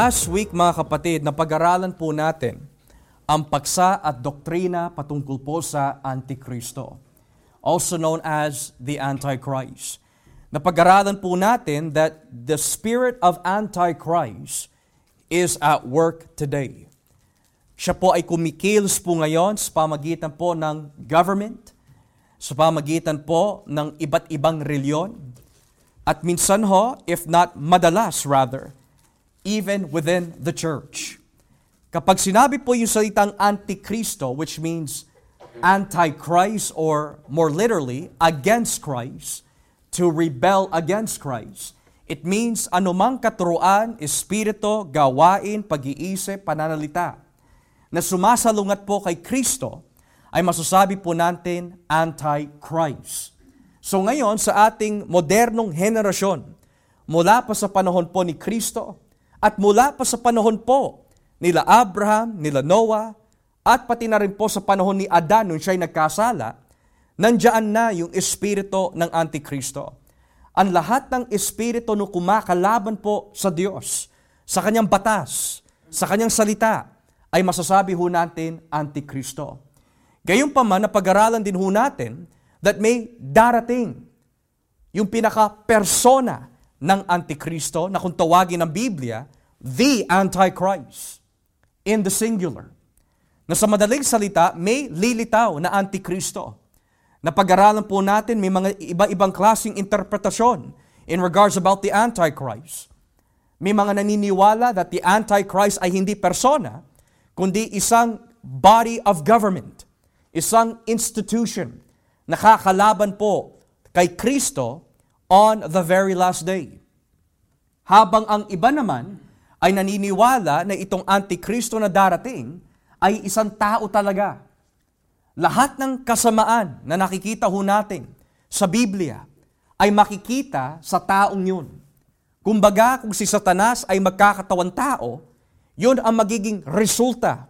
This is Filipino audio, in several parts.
Last week mga kapatid, napag-aralan po natin ang paksa at doktrina patungkol po sa Antikristo, also known as the Antichrist. Napag-aralan po natin that the spirit of Antichrist is at work today. Siya po ay kumikilos po ngayon sa pamagitan po ng government, sa pamagitan po ng iba't ibang reliyon, at minsan ho, if not madalas rather, even within the church. Kapag sinabi po yung salitang antikristo, which means antichrist or more literally, against Christ, to rebel against Christ, it means anumang katuruan, espiritu, gawain, pag-iisip, pananalita na sumasalungat po kay Kristo, ay masasabi po natin antichrist. So ngayon sa ating modernong henerasyon, mula pa sa panahon po ni Kristo, at mula pa sa panahon po nila Abraham, nila Noah, at pati na rin po sa panahon ni Adan nung siya'y nagkasala, nandiyan na yung espiritu ng Antikristo. Ang lahat ng espiritu no kumakalaban po sa Diyos, sa kanyang batas, sa kanyang salita, ay masasabi ho natin Antikristo. Gayong pa man, napag-aralan din ho natin that may darating yung pinaka-persona ng Antikristo na kung tawagin ng Biblia, the Antichrist in the singular. Na sa madaling salita, may lilitaw na Antikristo. Napag-aralan po natin, may mga iba-ibang klaseng interpretasyon in regards about the Antichrist. May mga naniniwala that the Antichrist ay hindi persona, kundi isang body of government, isang institution, nakakalaban po kay Kristo on the very last day. Habang ang iba naman ay naniniwala na itong antikristo na darating ay isang tao talaga. Lahat ng kasamaan na nakikita ho natin sa Biblia ay makikita sa taong yun. Kumbaga, kung si Satanas ay magkakatawang tao, yun ang magiging resulta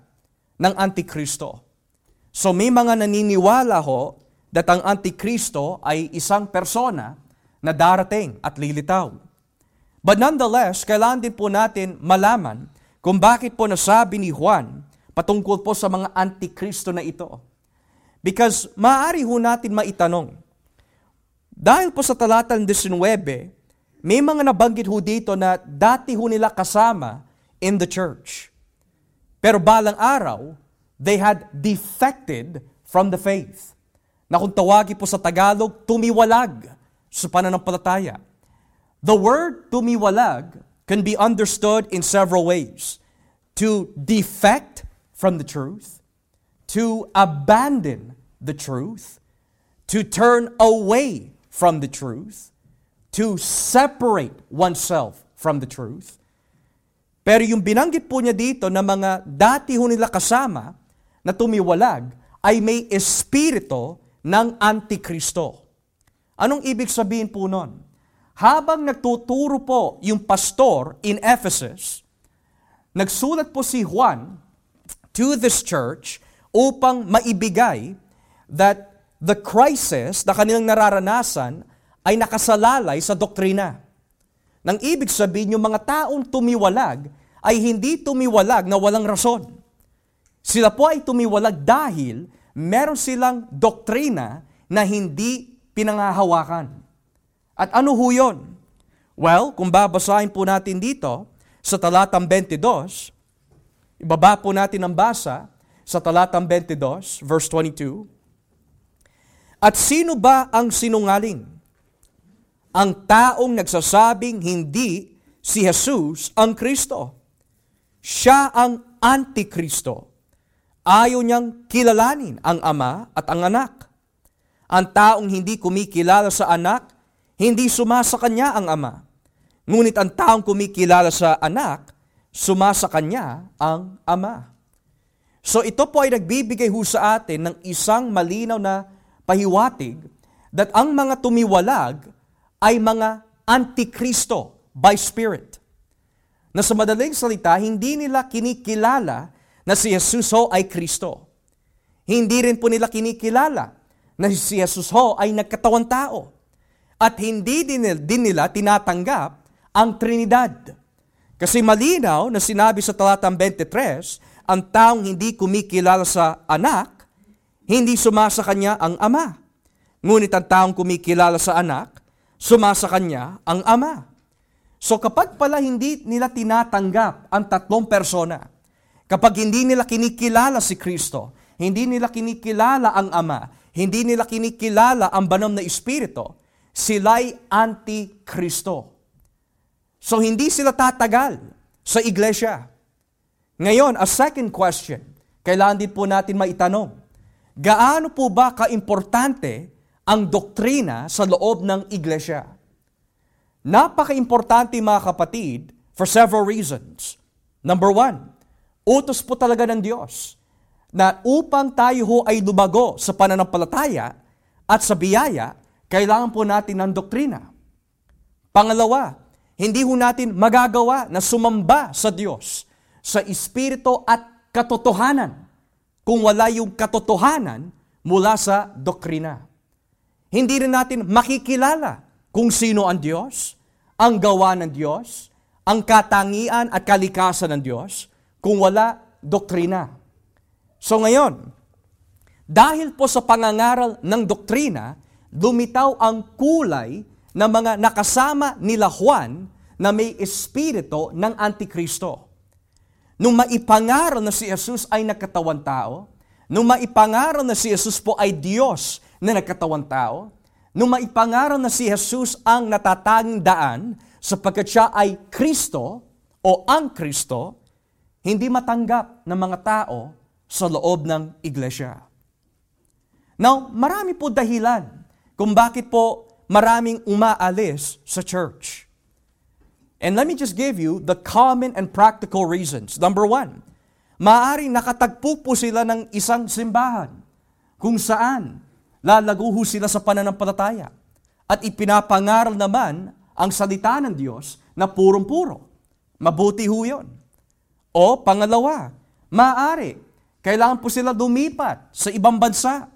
ng Antikristo. So may mga naniniwala ho that ang Antikristo ay isang persona na darating at lilitaw. But nonetheless, kailangan din po natin malaman kung bakit po nasabi ni Juan patungkol po sa mga antikristo na ito. Because maaari ho natin maitanong, dahil po sa talatang 19, may mga nabanggit ho dito na dati ho nila kasama in the church. Pero balang araw, they had defected from the faith. Na kung tawagi po sa Tagalog, tumiwalag sa pananampalataya. The word tumiwalag can be understood in several ways. To defect from the truth, to abandon the truth, to turn away from the truth, to separate oneself from the truth. Pero yung binanggit po niya dito na mga dati ho nila kasama na tumiwalag ay may espiritu ng Antikristo. Anong ibig sabihin po nun? Habang nagtuturo po yung pastor in Ephesus, nagsulat po si Juan to this church upang maibigay that the crisis na kanilang nararanasan ay nakasalalay sa doktrina. Nang ibig sabihin, yung mga taong tumiwalag ay hindi tumiwalag na walang rason. Sila po ay tumiwalag dahil meron silang doktrina na hindi pinangahawakan. At ano ho yun? Well, kung babasahin po natin dito sa talatang 22, ibaba po natin ang basa sa talatang 22, verse 22. At sino ba ang sinungaling? Ang taong nagsasabing hindi si Jesus ang Kristo. Siya ang Antikristo. Ayaw niyang kilalanin ang Ama at ang Anak. Ang taong hindi kumikilala sa anak, hindi sumasa kanya ang ama. Ngunit ang taong kumikilala sa anak, sumasa kanya ang ama. So ito po ay nagbibigay ho sa atin ng isang malinaw na pahiwatig that ang mga tumiwalag ay mga antikristo by spirit. Na sa madaling salita, hindi nila kinikilala na si Jesus ho ay Kristo. Hindi rin po nila kinikilala na si Jesus ho ay nagkatawang tao. At hindi din, din nila tinatanggap ang Trinidad. Kasi malinaw na sinabi sa talatang 23, ang taong hindi kumikilala sa anak, hindi sumasa kanya ang ama. Ngunit ang taong kumikilala sa anak, sumasa kanya ang ama. So kapag pala hindi nila tinatanggap ang tatlong persona, kapag hindi nila kinikilala si Kristo, hindi nila kinikilala ang Ama, hindi nila kinikilala ang banal na Espiritu, sila'y anti-Kristo. So hindi sila tatagal sa iglesia. Ngayon, a second question, kailangan din po natin maitanong, gaano po ba kaimportante ang doktrina sa loob ng iglesia? Napaka-importante mga kapatid for several reasons. Number one, utos po talaga ng Diyos na upang tayo ho ay lumago sa pananampalataya at sa biyaya, kailangan po natin ng doktrina. Pangalawa, hindi ho natin magagawa na sumamba sa Diyos sa espiritu at katotohanan kung wala yung katotohanan mula sa doktrina. Hindi rin natin makikilala kung sino ang Diyos, ang gawa ng Diyos, ang katangian at kalikasan ng Diyos kung wala doktrina. So ngayon, dahil po sa pangangaral ng doktrina, lumitaw ang kulay na mga nakasama nila Juan na may espiritu ng Antikristo. Nung maipangaral na si Jesus ay nagkatawan tao, nung maipangaral na si Jesus po ay Diyos na nagkatawan tao, nung maipangaral na si Jesus ang natatanging daan sapagkat siya ay Kristo o ang Kristo, hindi matanggap ng mga tao sa loob ng iglesia. Now, marami po dahilan kung bakit po maraming umaalis sa church. And let me just give you the common and practical reasons. Number one, maaaring nakatagpo po sila ng isang simbahan kung saan lalaguho sila sa pananampalataya at ipinapangaral naman ang salita ng Diyos na purong-puro. Mabuti ho yun. O pangalawa, maaari, kailangan po sila lumipat sa ibang bansa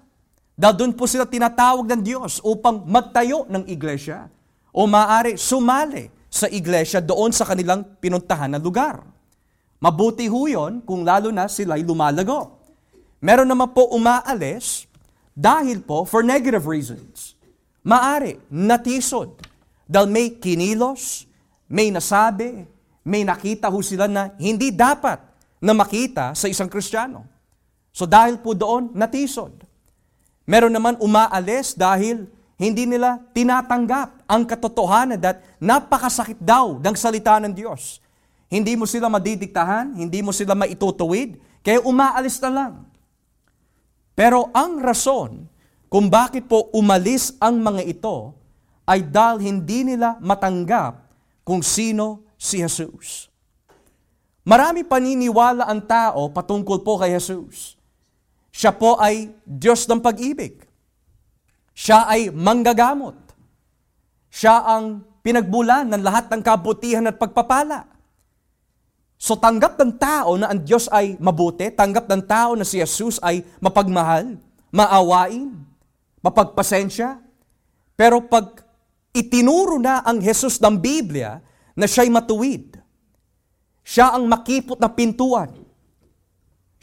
dahil doon po sila tinatawag ng Diyos upang magtayo ng iglesia o maaari sumali sa iglesia doon sa kanilang pinuntahan na lugar. Mabuti ho yun kung lalo na sila'y lumalago. Meron naman po umaalis dahil po for negative reasons. Maari, natisod. Dahil may kinilos, may nasabi, may nakita ho sila na hindi dapat na makita sa isang Kristiyano. So dahil po doon, natisod. Meron naman umaalis dahil hindi nila tinatanggap ang katotohanan that napakasakit daw ng salita ng Diyos. Hindi mo sila madidiktahan, hindi mo sila maitutuwid, kaya umaalis na lang. Pero ang rason kung bakit po umalis ang mga ito ay dahil hindi nila matanggap kung sino si Jesus. Marami paniniwala ang tao patungkol po kay Jesus. Siya po ay Diyos ng pag-ibig. Siya ay manggagamot. Siya ang pinagbulan ng lahat ng kabutihan at pagpapala. So tanggap ng tao na ang Diyos ay mabuti, tanggap ng tao na si Jesus ay mapagmahal, maawain, mapagpasensya. Pero pag itinuro na ang Jesus ng Biblia na siya'y matuwid, siya ang makipot na pintuan,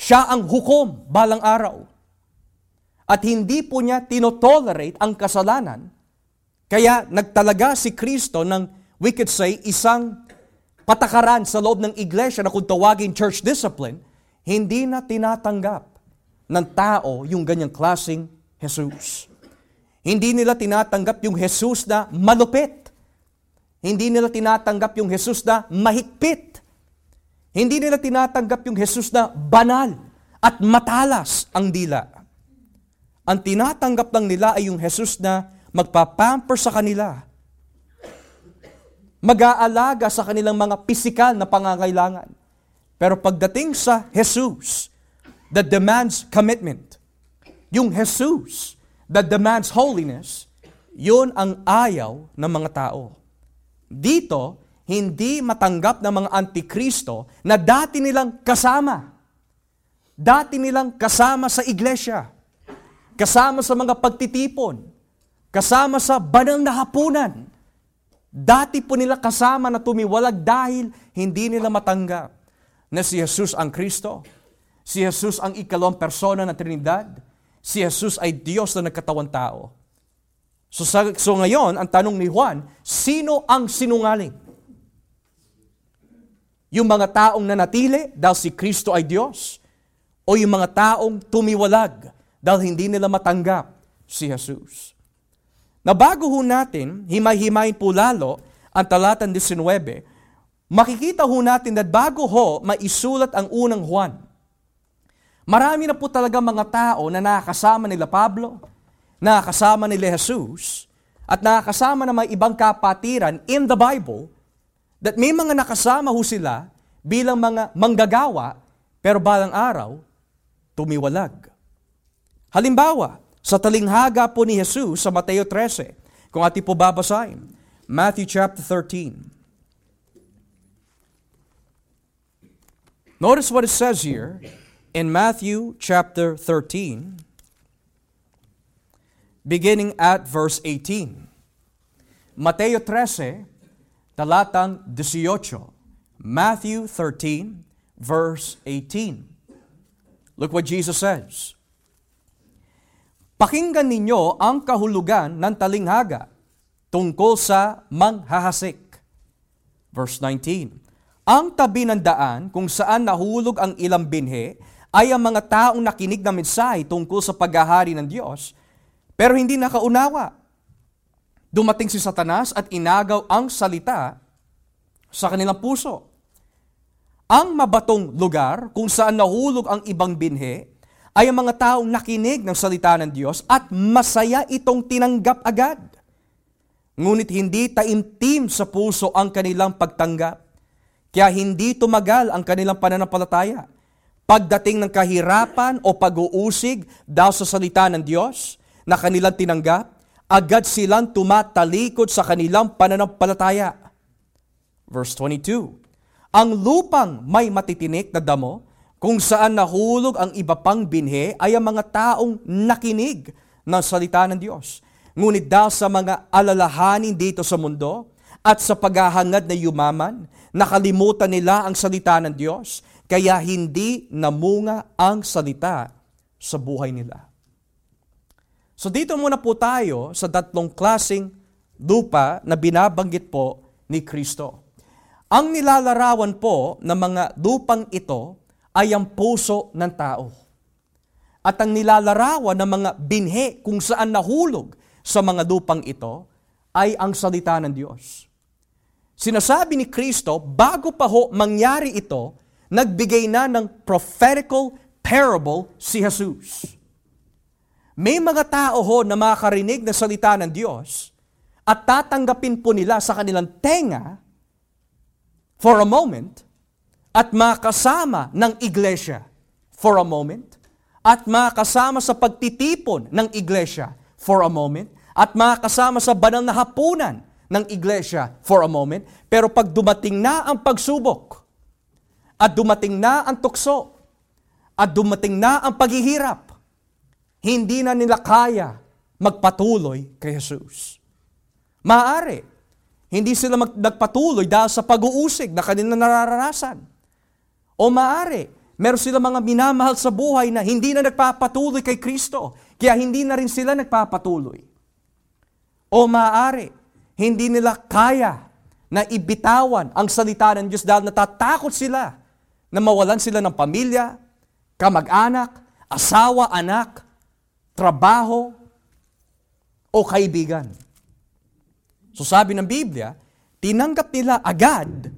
siya ang hukom balang araw. At hindi po niya tinotolerate ang kasalanan. Kaya nagtalaga si Kristo ng, we could say, isang patakaran sa loob ng iglesia na kung tawagin church discipline, hindi na tinatanggap ng tao yung ganyang klasing Jesus. Hindi nila tinatanggap yung Jesus na malupit. Hindi nila tinatanggap yung Jesus na mahigpit. Hindi nila tinatanggap yung Jesus na banal at matalas ang dila. Ang tinatanggap lang nila ay yung Jesus na magpapamper sa kanila. Mag-aalaga sa kanilang mga pisikal na pangangailangan. Pero pagdating sa Jesus that demands commitment, yung Jesus that demands holiness, yun ang ayaw ng mga tao. Dito, hindi matanggap ng mga antikristo na dati nilang kasama. Dati nilang kasama sa iglesia. Kasama sa mga pagtitipon. Kasama sa banal na hapunan. Dati po nila kasama na tumiwalag dahil hindi nila matanggap na si Jesus ang Kristo. Si Jesus ang ikalawang persona ng Trinidad. Si Jesus ay Diyos na nagkatawang tao. So, so ngayon, ang tanong ni Juan, sino ang sinungaling? Yung mga taong nanatili dahil si Kristo ay Diyos? O yung mga taong tumiwalag dahil hindi nila matanggap si Jesus? Na bago ho natin, himay-himayin po lalo ang talatan 19, makikita ho natin na bago ho maisulat ang unang Juan, marami na po talaga mga tao na nakakasama nila Pablo, nakakasama nila Jesus, at nakakasama na may ibang kapatiran in the Bible, that may mga nakasama ho sila bilang mga manggagawa, pero balang araw, tumiwalag. Halimbawa, sa talinghaga po ni Jesus sa Mateo 13, kung ating po babasahin, Matthew chapter 13. Notice what it says here in Matthew chapter 13, beginning at verse 18. Mateo 13, talatang 18. Matthew 13, verse 18. Look what Jesus says. Pakinggan ninyo ang kahulugan ng talinghaga tungkol sa manghahasik. Verse 19. Ang tabi ng daan kung saan nahulog ang ilang binhe ay ang mga taong nakinig ng mensahe tungkol sa paghahari ng Diyos, pero hindi nakaunawa. Dumating si Satanas at inagaw ang salita sa kanilang puso. Ang mabatong lugar kung saan nahulog ang ibang binhe ay ang mga taong nakinig ng salita ng Diyos at masaya itong tinanggap agad. Ngunit hindi taimtim sa puso ang kanilang pagtanggap. Kaya hindi tumagal ang kanilang pananampalataya. Pagdating ng kahirapan o pag-uusig dahil sa salita ng Diyos na kanilang tinanggap, agad silang tumatalikod sa kanilang pananampalataya. Verse 22, Ang lupang may matitinik na damo kung saan nahulog ang iba pang binhe ay ang mga taong nakinig ng salita ng Diyos. Ngunit dahil sa mga alalahanin dito sa mundo at sa paghahangad na yumaman, nakalimutan nila ang salita ng Diyos, kaya hindi namunga ang salita sa buhay nila. So dito muna po tayo sa tatlong klasing lupa na binabanggit po ni Kristo. Ang nilalarawan po ng mga lupang ito ay ang puso ng tao. At ang nilalarawan ng mga binhe kung saan nahulog sa mga lupang ito ay ang salita ng Diyos. Sinasabi ni Kristo, bago pa ho mangyari ito, nagbigay na ng prophetical parable si Jesus. May mga tao ho na makakarinig ng salita ng Diyos at tatanggapin po nila sa kanilang tenga for a moment, at makasama ng iglesia for a moment, at makasama sa pagtitipon ng iglesia for a moment, at makasama sa banal na hapunan ng iglesia for a moment, pero pag dumating na ang pagsubok, at dumating na ang tukso, at dumating na ang paghihirap, hindi na nila kaya magpatuloy kay Jesus. Maaari, hindi sila mag- nagpatuloy dahil sa pag-uusig na kanilang nararanasan. O maari, meron sila mga minamahal sa buhay na hindi na nagpapatuloy kay Kristo, kaya hindi na rin sila nagpapatuloy. O maaari, hindi nila kaya na ibitawan ang salita ng Diyos dahil natatakot sila na mawalan sila ng pamilya, kamag-anak, asawa, anak, trabaho, o kaibigan. So sabi ng Biblia, tinanggap nila agad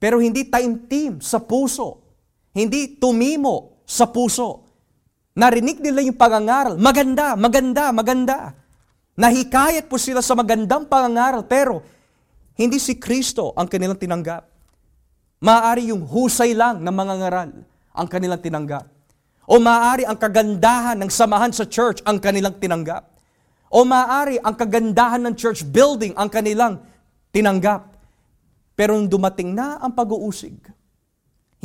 pero hindi taimtim sa puso. Hindi tumimo sa puso. Narinig nila yung pangangaral. Maganda, maganda, maganda. Nahikayat po sila sa magandang pangangaral, pero hindi si Kristo ang kanilang tinanggap. Maaari yung husay lang ng mga ngaral ang kanilang tinanggap. O maaari ang kagandahan ng samahan sa church ang kanilang tinanggap. O maaari ang kagandahan ng church building ang kanilang tinanggap. Pero nung dumating na ang pag-uusig,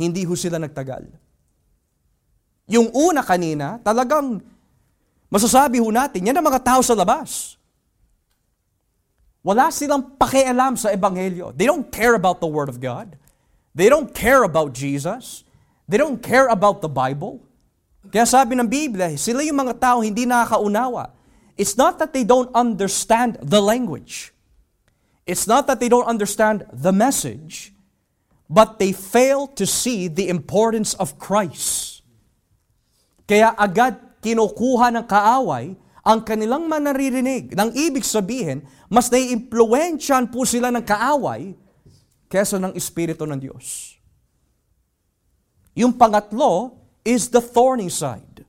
hindi ho sila nagtagal. Yung una kanina, talagang masasabi ho natin, yan ang mga tao sa labas. Wala silang pakialam sa Ebanghelyo. They don't care about the Word of God. They don't care about Jesus. They don't care about the Bible. Kaya sabi ng Biblia, sila yung mga tao hindi nakakaunawa. It's not that they don't understand the language. It's not that they don't understand the message, but they fail to see the importance of Christ. Kaya agad kinukuha ng kaaway ang kanilang manaririnig. Nang ibig sabihin, mas naiimpluensyahan po sila ng kaaway kesa ng Espiritu ng Diyos. Yung pangatlo is the thorny side.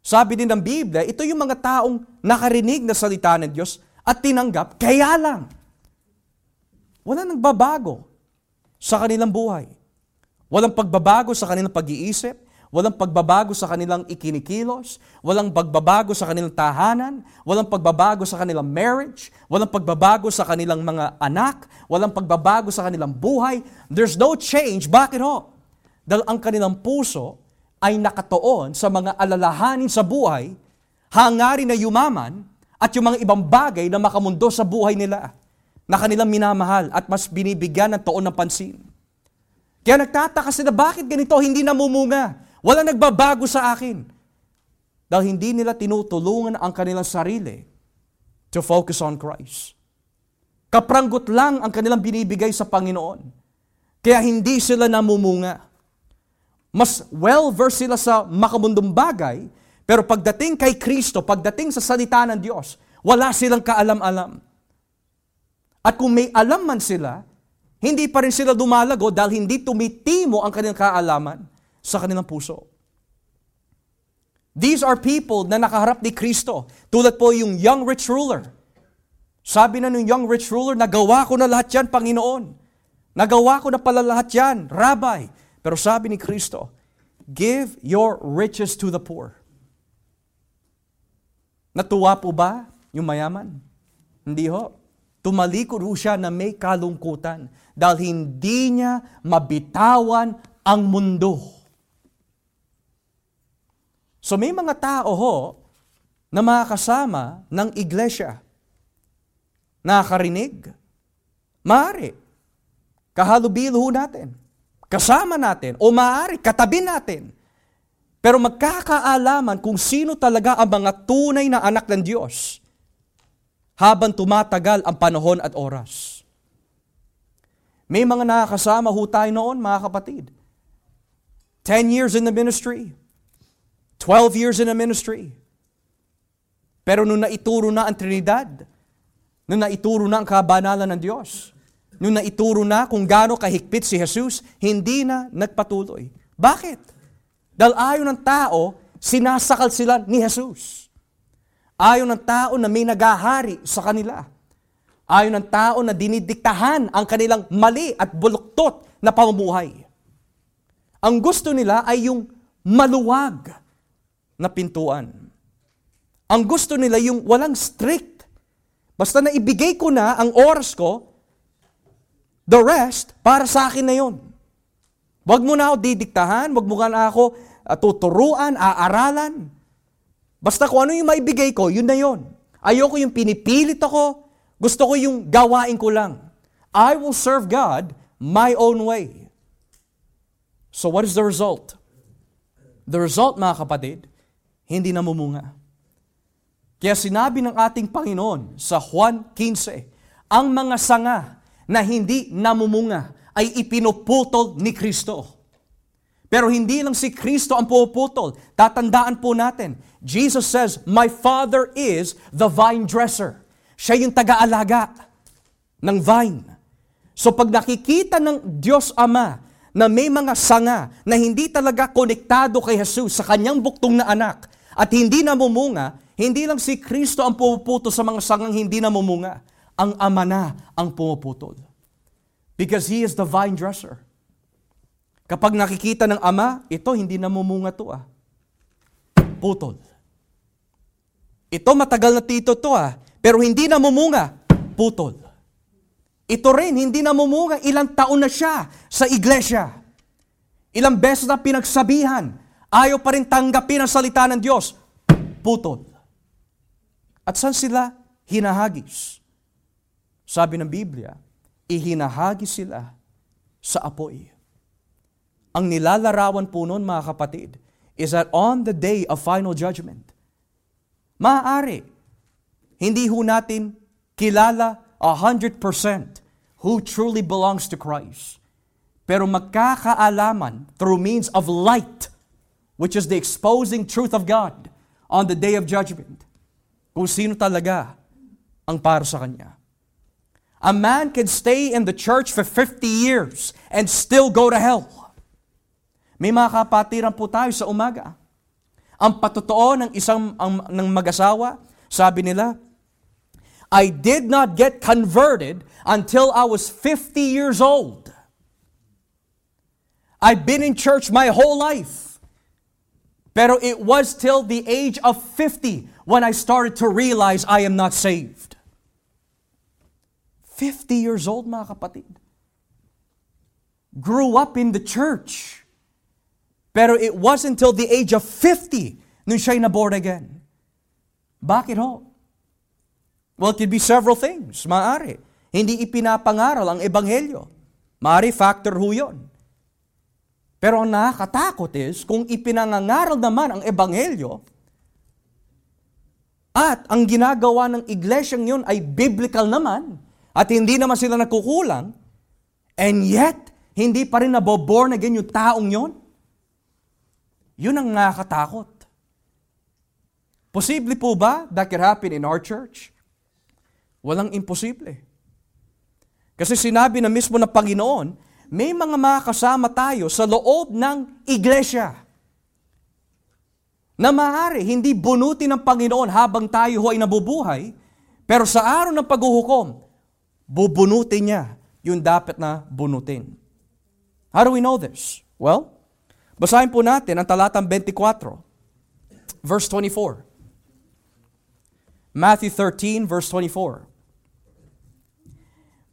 Sabi din ng Biblia, ito yung mga taong nakarinig na salita ng Diyos at tinanggap, kaya lang. Wala nagbabago sa kanilang buhay. Walang pagbabago sa kanilang pag-iisip, walang pagbabago sa kanilang ikinikilos, walang pagbabago sa kanilang tahanan, walang pagbabago sa kanilang marriage, walang pagbabago sa kanilang mga anak, walang pagbabago sa kanilang buhay. There's no change. Bakit ho? Dahil ang kanilang puso ay nakatoon sa mga alalahanin sa buhay, hangarin na yumaman, at yung mga ibang bagay na makamundo sa buhay nila na kanilang minamahal at mas binibigyan ng toon ng pansin. Kaya nagtataka sila, bakit ganito hindi namumunga? Wala nagbabago sa akin. Dahil hindi nila tinutulungan ang kanilang sarili to focus on Christ. Kapranggot lang ang kanilang binibigay sa Panginoon. Kaya hindi sila namumunga. Mas well-versed sila sa makamundong bagay, pero pagdating kay Kristo, pagdating sa salita ng Diyos, wala silang kaalam-alam. At kung may alam man sila, hindi pa rin sila dumalago dahil hindi tumitimo ang kanilang kaalaman sa kanilang puso. These are people na nakaharap ni Kristo. Tulad po yung young rich ruler. Sabi na ng young rich ruler, nagawa ko na lahat yan, Panginoon. Nagawa ko na pala lahat yan, Rabbi. Pero sabi ni Kristo, give your riches to the poor. Natuwa po ba yung mayaman? Hindi ho. Tumalikod ho siya na may kalungkutan dahil hindi niya mabitawan ang mundo. So may mga tao ho na makakasama ng iglesia. Nakakarinig. Maaari. Kahalubilo ho natin. Kasama natin. O maaari, katabi natin. Pero magkakaalaman kung sino talaga ang mga tunay na anak ng Diyos habang tumatagal ang panahon at oras. May mga nakakasama ho tayo noon, mga kapatid. 10 years in the ministry. 12 years in the ministry. Pero nung naituro na ang Trinidad, nung naituro na ang kabanalan ng Diyos, nung naituro na kung gaano kahigpit si Jesus, hindi na nagpatuloy. Bakit? Dahil ayaw ng tao, sinasakal sila ni Jesus. Ayaw ng tao na may nagahari sa kanila. Ayaw ng tao na dinidiktahan ang kanilang mali at buluktot na pamumuhay. Ang gusto nila ay yung maluwag na pintuan. Ang gusto nila yung walang strict. Basta na ibigay ko na ang oras ko, the rest, para sa akin na yon. Huwag mo na ako didiktahan, huwag mo na ako uh, tuturuan, aaralan. Basta kung ano yung maibigay ko, yun na yun. Ayoko yung pinipilit ako. Gusto ko yung gawain ko lang. I will serve God my own way. So what is the result? The result, mga kapatid, hindi namumunga. Kaya sinabi ng ating Panginoon sa Juan 15, ang mga sanga na hindi namumunga ay ipinuputol ni Kristo. Pero hindi lang si Kristo ang puputol. Tatandaan po natin, Jesus says, My Father is the vine dresser. Siya yung taga-alaga ng vine. So pag nakikita ng Diyos Ama na may mga sanga na hindi talaga konektado kay Jesus sa kanyang buktong na anak at hindi namumunga, hindi lang si Kristo ang puputol sa mga sangang hindi namumunga. Ang Ama na ang pumuputol. Because He is the vine dresser. Kapag nakikita ng ama, ito hindi namumunga to ah. Putol. Ito matagal na tito to ah, pero hindi namumunga. Putol. Ito rin, hindi namumunga. Ilang taon na siya sa iglesia. Ilang beses na pinagsabihan. Ayaw pa rin tanggapin ang salita ng Diyos. Putol. At saan sila hinahagis? Sabi ng Biblia, ihinahagi sila sa apoy. Ang nilalarawan po noon mga kapatid is that on the day of final judgment, maaari, hindi ho natin kilala 100% who truly belongs to Christ. Pero magkakaalaman through means of light, which is the exposing truth of God on the day of judgment, kung sino talaga ang para sa Kanya. A man can stay in the church for 50 years and still go to hell. May mga kapatiran po tayo sa umaga. Ang patotoo ng isang ang, ng mag-asawa, sabi nila, I did not get converted until I was 50 years old. I've been in church my whole life. Pero it was till the age of 50 when I started to realize I am not saved. 50 years old, mga kapatid. Grew up in the church. Pero it wasn't until the age of 50 nung siya'y na-born again. Bakit ho? Well, it could be several things. Maari. Hindi ipinapangaral ang ebanghelyo. Maari factor ho yun. Pero ang nakakatakot is, kung ipinangangaral naman ang ebanghelyo, at ang ginagawa ng iglesyang yun ay biblical naman, at hindi naman sila nagkukulang, and yet, hindi pa rin naboborn again yung taong yon. Yun ang nakakatakot. Posible po ba that could happen in our church? Walang imposible. Kasi sinabi na mismo ng Panginoon, may mga makakasama tayo sa loob ng iglesia na maaari hindi bunutin ng Panginoon habang tayo ay nabubuhay, pero sa araw ng paghuhukom, bubunutin niya yung dapat na bunutin. How do we know this? Well, basahin po natin ang talatang 24, verse 24. Matthew 13, verse 24.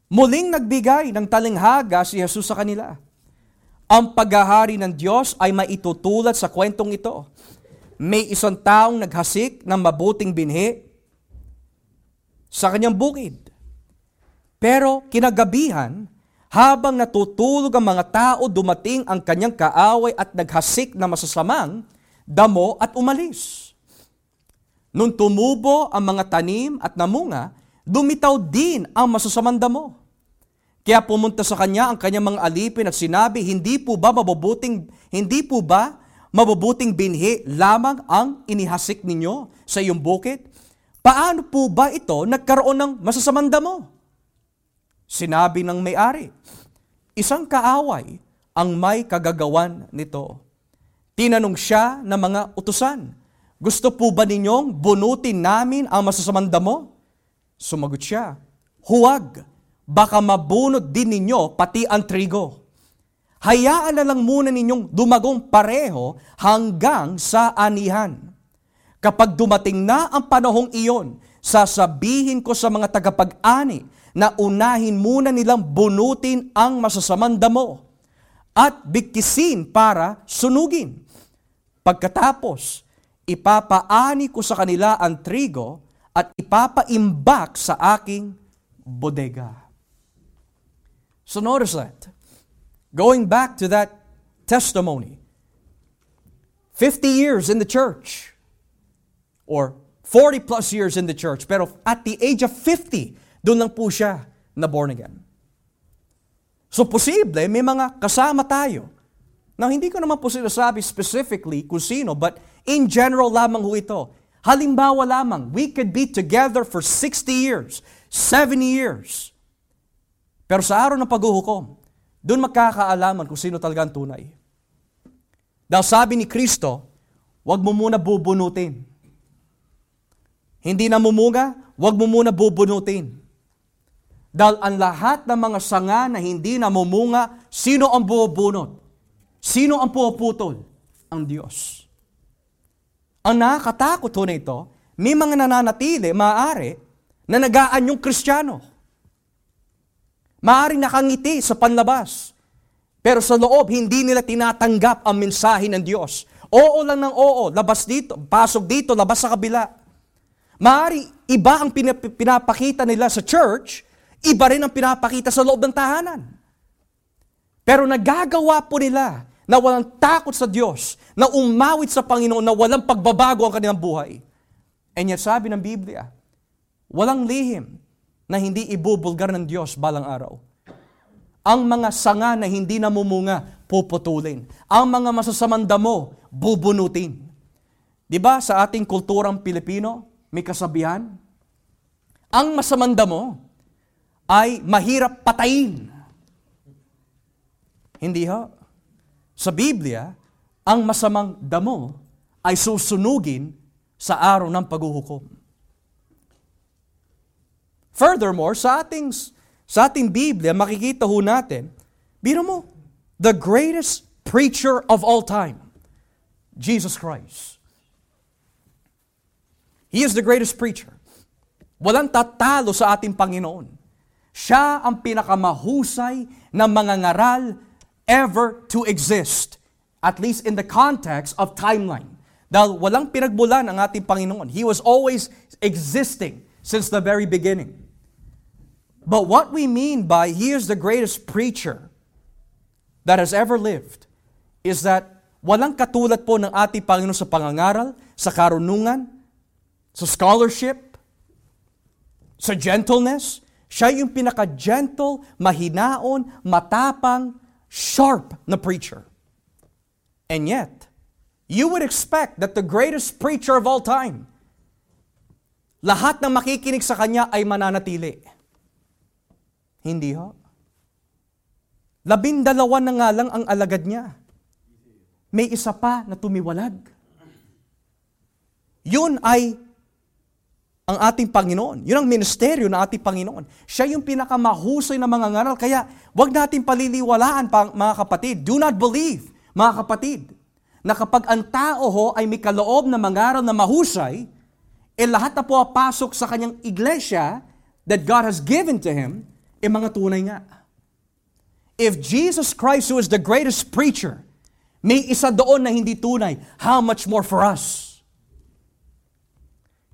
Muling nagbigay ng talinghaga si Jesus sa kanila. Ang paghahari ng Diyos ay maitutulad sa kwentong ito. May isang taong naghasik ng mabuting binhi sa kanyang bukid pero kinagabihan, habang natutulog ang mga tao, dumating ang kanyang kaaway at naghasik na masasamang damo at umalis. Nung tumubo ang mga tanim at namunga, dumitaw din ang masasamang damo. Kaya pumunta sa kanya ang kanyang mga alipin at sinabi, hindi po ba mabubuting, hindi po ba mabubuting binhi lamang ang inihasik ninyo sa iyong bukid? Paano po ba ito nagkaroon ng masasamang damo? Sinabi ng may-ari, isang kaaway ang may kagagawan nito. Tinanong siya ng mga utusan, gusto po ba ninyong bunutin namin ang masasamang damo? Sumagot siya, huwag, baka mabunot din ninyo pati ang trigo. Hayaan na lang muna ninyong dumagong pareho hanggang sa anihan. Kapag dumating na ang panahong iyon, sasabihin ko sa mga tagapag-ani na unahin muna nilang bunutin ang masasamang damo at bigkisin para sunugin. Pagkatapos, ipapaani ko sa kanila ang trigo at ipapaimbak sa aking bodega. So notice that. Going back to that testimony, 50 years in the church, or 40 plus years in the church, pero at the age of 50, doon lang po siya na born again. So posible, may mga kasama tayo. Now, hindi ko naman po sinasabi specifically kung sino, but in general lamang ho ito. Halimbawa lamang, we could be together for 60 years, 70 years. Pero sa araw ng paghuhukom, doon magkakaalaman kung sino talaga ang tunay. Dahil sabi ni Kristo, huwag mo muna bubunutin. Hindi na mumunga, huwag mo muna bubunutin. Dahil ang lahat ng mga sanga na hindi namumunga, sino ang bubunot? Sino ang puputol? Ang Diyos. Ang nakakatakot ho na ito, may mga nananatili, maaari, na nagaan yung kristyano. Maaari nakangiti sa panlabas. Pero sa loob, hindi nila tinatanggap ang mensahe ng Diyos. Oo lang ng oo, labas dito, pasok dito, labas sa kabila. Maaari, iba ang pinapakita nila sa church, Iba rin ang pinapakita sa loob ng tahanan. Pero nagagawa po nila na walang takot sa Diyos, na umawit sa Panginoon, na walang pagbabago ang kanilang buhay. And yet sabi ng Biblia, walang lihim na hindi ibubulgar ng Diyos balang araw. Ang mga sanga na hindi namumunga, puputulin. Ang mga masasamang damo, bubunutin. Di ba sa ating kulturang Pilipino, may kasabihan? Ang masamang damo ay mahirap patayin. Hindi ho. Sa Biblia, ang masamang damo ay susunugin sa araw ng paghuhukom. Furthermore, sa ating, sa ating Biblia, makikita ho natin, biro mo, the greatest preacher of all time, Jesus Christ. He is the greatest preacher. Walang tatalo sa ating Panginoon. Siya ang pinakamahusay na mga ngaral ever to exist, at least in the context of timeline. Dahil walang pinagbulan ang ating Panginoon. He was always existing since the very beginning. But what we mean by He is the greatest preacher that has ever lived is that walang katulad po ng ating Panginoon sa pangangaral, sa karunungan, sa scholarship, sa gentleness. Siya yung pinaka-gentle, mahinaon, matapang, sharp na preacher. And yet, you would expect that the greatest preacher of all time, lahat ng makikinig sa kanya ay mananatili. Hindi ho. Labindalawa na nga lang ang alagad niya. May isa pa na tumiwalag. Yun ay ang ating Panginoon. Yun ang ministeryo ng ating Panginoon. Siya yung pinakamahusay na mga ngaral. Kaya wag natin paliliwalaan, pa, mga kapatid. Do not believe, mga kapatid, na kapag ang tao ho ay may kaloob na mangaral na mahusay, eh lahat na po pasok sa kanyang iglesia that God has given to him, eh mga tunay nga. If Jesus Christ, who is the greatest preacher, may isa doon na hindi tunay, how much more for us?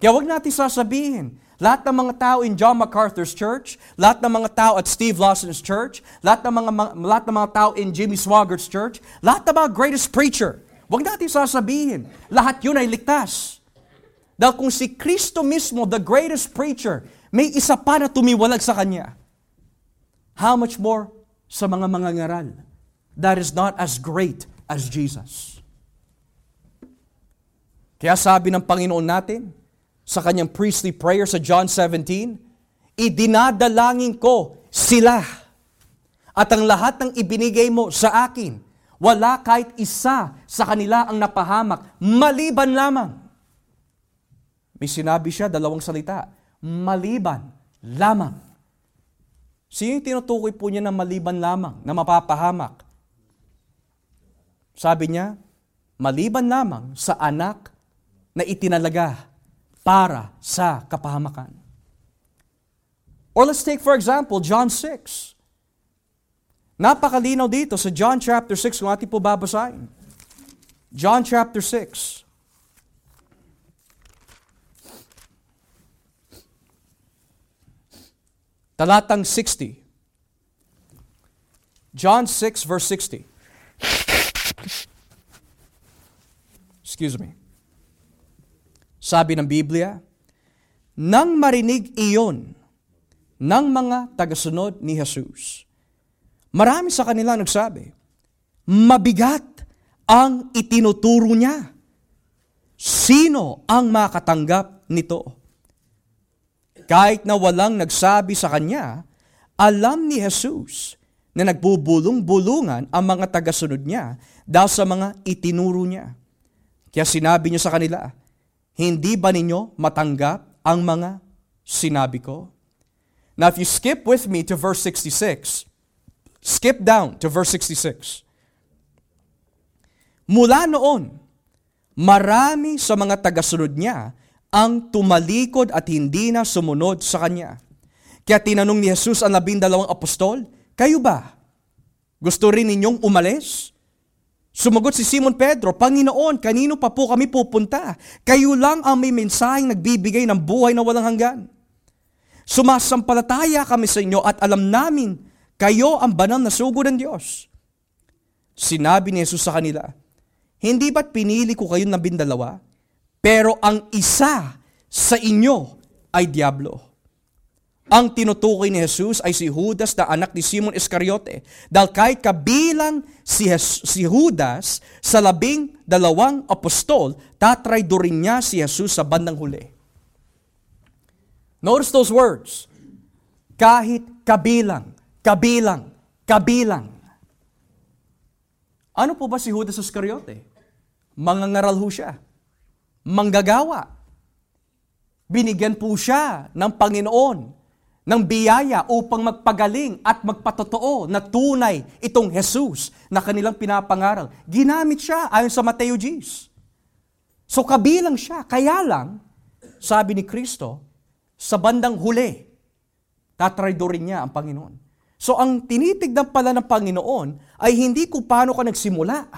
Kaya wag natin sasabihin, lahat ng mga tao in John MacArthur's church, lahat ng mga tao at Steve Lawson's church, lahat ng mga, lahat ng mga tao in Jimmy Swaggart's church, lahat ng mga greatest preacher, wag natin sasabihin, lahat yun ay ligtas. Dahil kung si Kristo mismo, the greatest preacher, may isa pa na tumiwalag sa Kanya, how much more sa mga mga ngaral that is not as great as Jesus? Kaya sabi ng Panginoon natin, sa kanyang priestly prayer sa John 17, idinadalangin ko sila at ang lahat ng ibinigay mo sa akin, wala kahit isa sa kanila ang napahamak, maliban lamang. May sinabi siya, dalawang salita, maliban lamang. Sino yung tinutukoy po niya na maliban lamang, na mapapahamak? Sabi niya, maliban lamang sa anak na itinalaga para sa kapahamakan. Or let's take for example John 6. Napakalinaw dito sa John chapter 6 kung ating po babasahin. John chapter 6. Talatang 60. John 6 verse 60. Excuse me. Sabi ng Biblia, nang marinig iyon ng mga tagasunod ni Jesus, marami sa kanila nagsabi, mabigat ang itinuturo niya. Sino ang makatanggap nito? Kahit na walang nagsabi sa kanya, alam ni Jesus na nagbubulong-bulungan ang mga tagasunod niya dahil sa mga itinuro niya. Kaya sinabi niya sa kanila, hindi ba ninyo matanggap ang mga sinabi ko? Now, if you skip with me to verse 66, skip down to verse 66. Mula noon, marami sa mga tagasunod niya ang tumalikod at hindi na sumunod sa kanya. Kaya tinanong ni Jesus ang labindalawang apostol, Kayo ba? Gusto rin ninyong umalis? Sumagot si Simon Pedro, Panginoon, kanino pa po kami pupunta? Kayo lang ang may mensaheng nagbibigay ng buhay na walang hanggan. Sumasampalataya kami sa inyo at alam namin kayo ang banal na sugo ng Diyos. Sinabi ni Jesus sa kanila, Hindi ba't pinili ko kayo na bindalawa? Pero ang isa sa inyo ay Diablo. Ang tinutukoy ni Jesus ay si Judas na anak ni Simon Iscariote. Dahil kahit kabilang si, Jes- si Judas sa labing dalawang apostol, tatraydorin niya si Jesus sa bandang huli. Notice those words. Kahit kabilang, kabilang, kabilang. Ano po ba si Judas Iscariote? Mangangaral ho siya. Manggagawa. Binigyan po siya ng Panginoon ng biyaya upang magpagaling at magpatotoo na tunay itong Jesus na kanilang pinapangaral. Ginamit siya ayon sa Mateo G's. So kabilang siya. Kaya lang, sabi ni Kristo, sa bandang huli, tatraydorin niya ang Panginoon. So ang tinitignan pala ng Panginoon ay hindi kung paano ka nagsimula.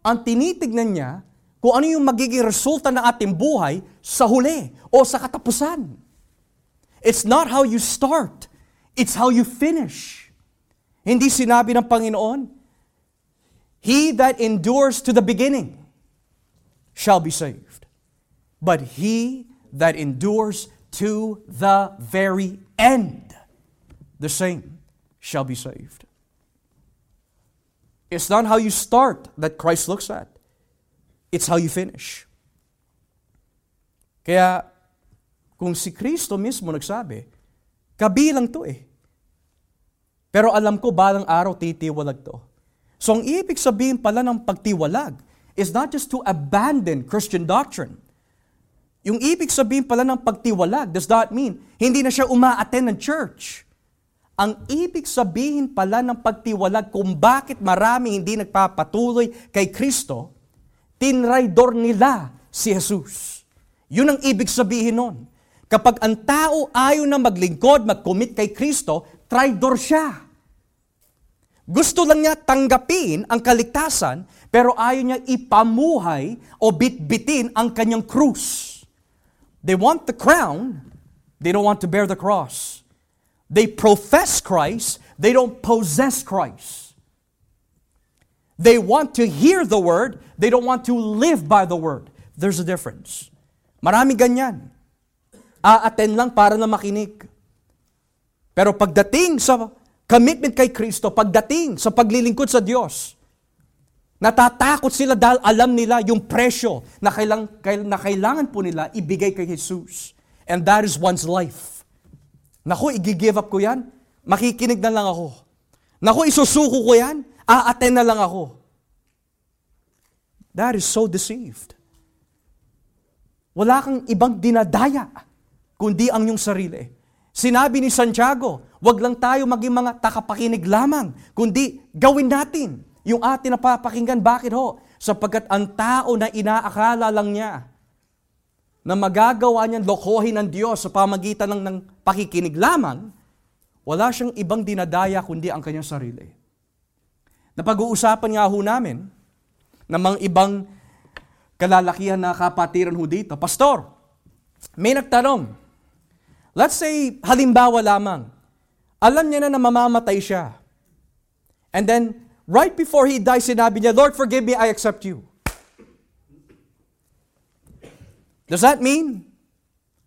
Ang tinitignan niya kung ano yung magiging resulta ng ating buhay sa huli o sa katapusan. It's not how you start. It's how you finish. Hindi sinabi ng Panginoon, He that endures to the beginning shall be saved. But he that endures to the very end, the same shall be saved. It's not how you start that Christ looks at. It's how you finish. Kaya kung si Kristo mismo nagsabi, kabilang to eh. Pero alam ko, balang araw titiwalag to. So ang ibig sabihin pala ng pagtiwalag is not just to abandon Christian doctrine. Yung ibig sabihin pala ng pagtiwalag does not mean hindi na siya uma-attend ng church. Ang ibig sabihin pala ng pagtiwalag kung bakit marami hindi nagpapatuloy kay Kristo, tinraidor nila si Jesus. Yun ang ibig sabihin nun. Kapag ang tao ayaw na maglingkod, mag-commit kay Kristo, traidor siya. Gusto lang niya tanggapin ang kaligtasan, pero ayaw niya ipamuhay o bitbitin ang kanyang krus. They want the crown, they don't want to bear the cross. They profess Christ, they don't possess Christ. They want to hear the word, they don't want to live by the word. There's a difference. Marami ganyan a-attend lang para na makinig. Pero pagdating sa commitment kay Kristo, pagdating sa paglilingkod sa Diyos, natatakot sila dahil alam nila yung presyo na, kailang, na kailangan po nila ibigay kay Jesus. And that is one's life. Naku, i-give up ko yan. Makikinig na lang ako. Naku, isusuko ko yan. A-attend na lang ako. That is so deceived. Wala kang ibang dinadaya kundi ang iyong sarili. Sinabi ni Santiago, wag lang tayo maging mga takapakinig lamang, kundi gawin natin yung atin na papakinggan. Bakit ho? Sapagkat ang tao na inaakala lang niya na magagawa niyan lokohin ng Diyos sa pamagitan ng, ng pakikinig lamang, wala siyang ibang dinadaya kundi ang kanyang sarili. Napag-uusapan nga ho namin ng mga ibang kalalakihan na kapatiran ho dito. Pastor, may nagtanong, Let's say, halimbawa lamang, alam niya na na mamamatay siya. And then, right before he dies, sinabi niya, Lord, forgive me, I accept you. Does that mean,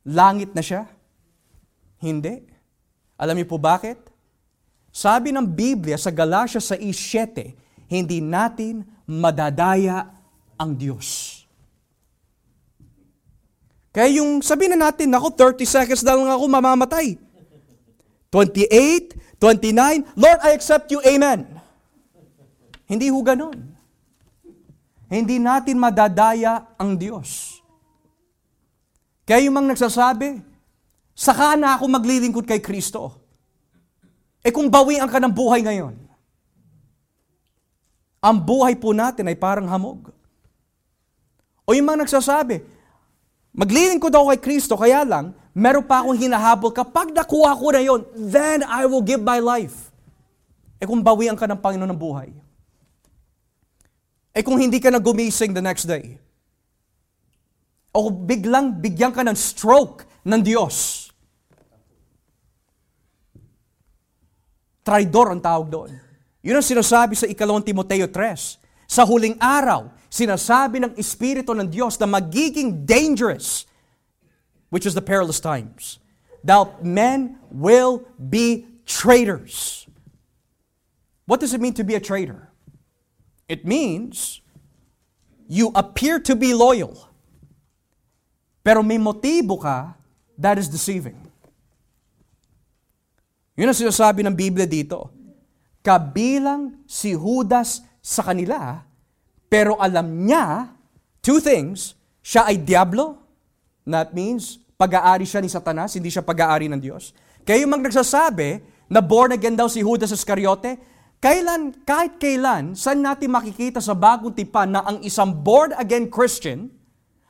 langit na siya? Hindi. Alam niyo po bakit? Sabi ng Biblia sa Galatia 6.7, hindi natin madadaya ang Diyos. Kaya yung sabihin na natin, ako 30 seconds na lang ako mamamatay. 28, 29, Lord, I accept you, Amen. Hindi ho ganun. Hindi natin madadaya ang Diyos. Kaya yung mga nagsasabi, saka na ako maglilingkod kay Kristo. Eh kung bawian ka ng buhay ngayon, ang buhay po natin ay parang hamog. O yung mga nagsasabi, Maglilingkod ako kay Kristo, kaya lang, meron pa akong hinahabol. Kapag nakuha ko na yon, then I will give my life. Eh kung bawian ka ng Panginoon ng buhay. Eh kung hindi ka na gumising the next day. O biglang bigyan ka ng stroke ng Diyos. Traidor ang tawag doon. Yun ang sinasabi sa ikalawang Timoteo 3. Sa huling araw, sinasabi ng Espiritu ng Diyos na magiging dangerous, which is the perilous times. That men will be traitors. What does it mean to be a traitor? It means you appear to be loyal, pero may motibo ka that is deceiving. Yun ang sinasabi ng Biblia dito. Kabilang si Judas sa kanila, pero alam niya two things. Siya ay diablo. That means, pag-aari siya ni Satanas, hindi siya pag-aari ng Diyos. Kaya yung mga nagsasabi na born again daw si Judas Iscariote, kailan, kahit kailan, saan natin makikita sa bagong tipan na ang isang born again Christian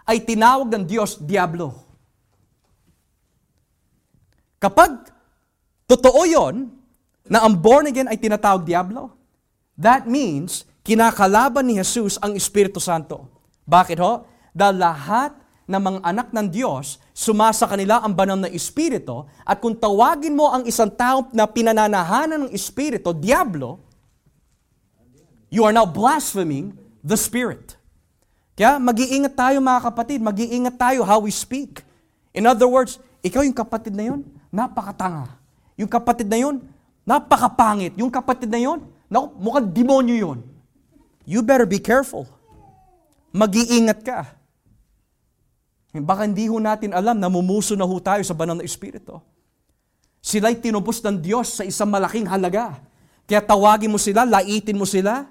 ay tinawag ng Diyos, Diablo? Kapag totoo yon na ang born again ay tinatawag Diablo, that means kinakalaban ni Jesus ang Espiritu Santo. Bakit ho? Dahil lahat ng mga anak ng Diyos, sumasa kanila ang banal na Espiritu, at kung tawagin mo ang isang tao na pinananahanan ng Espiritu, Diablo, you are now blaspheming the Spirit. Kaya mag-iingat tayo mga kapatid, mag-iingat tayo how we speak. In other words, ikaw yung kapatid na yun, napakatanga. Yung kapatid na yun, napakapangit. Yung kapatid na yun, mukhang demonyo yun you better be careful. Mag-iingat ka. Baka hindi ho natin alam, namumuso na ho tayo sa banal na Espiritu. Sila'y tinubos ng Diyos sa isang malaking halaga. Kaya tawagin mo sila, laitin mo sila.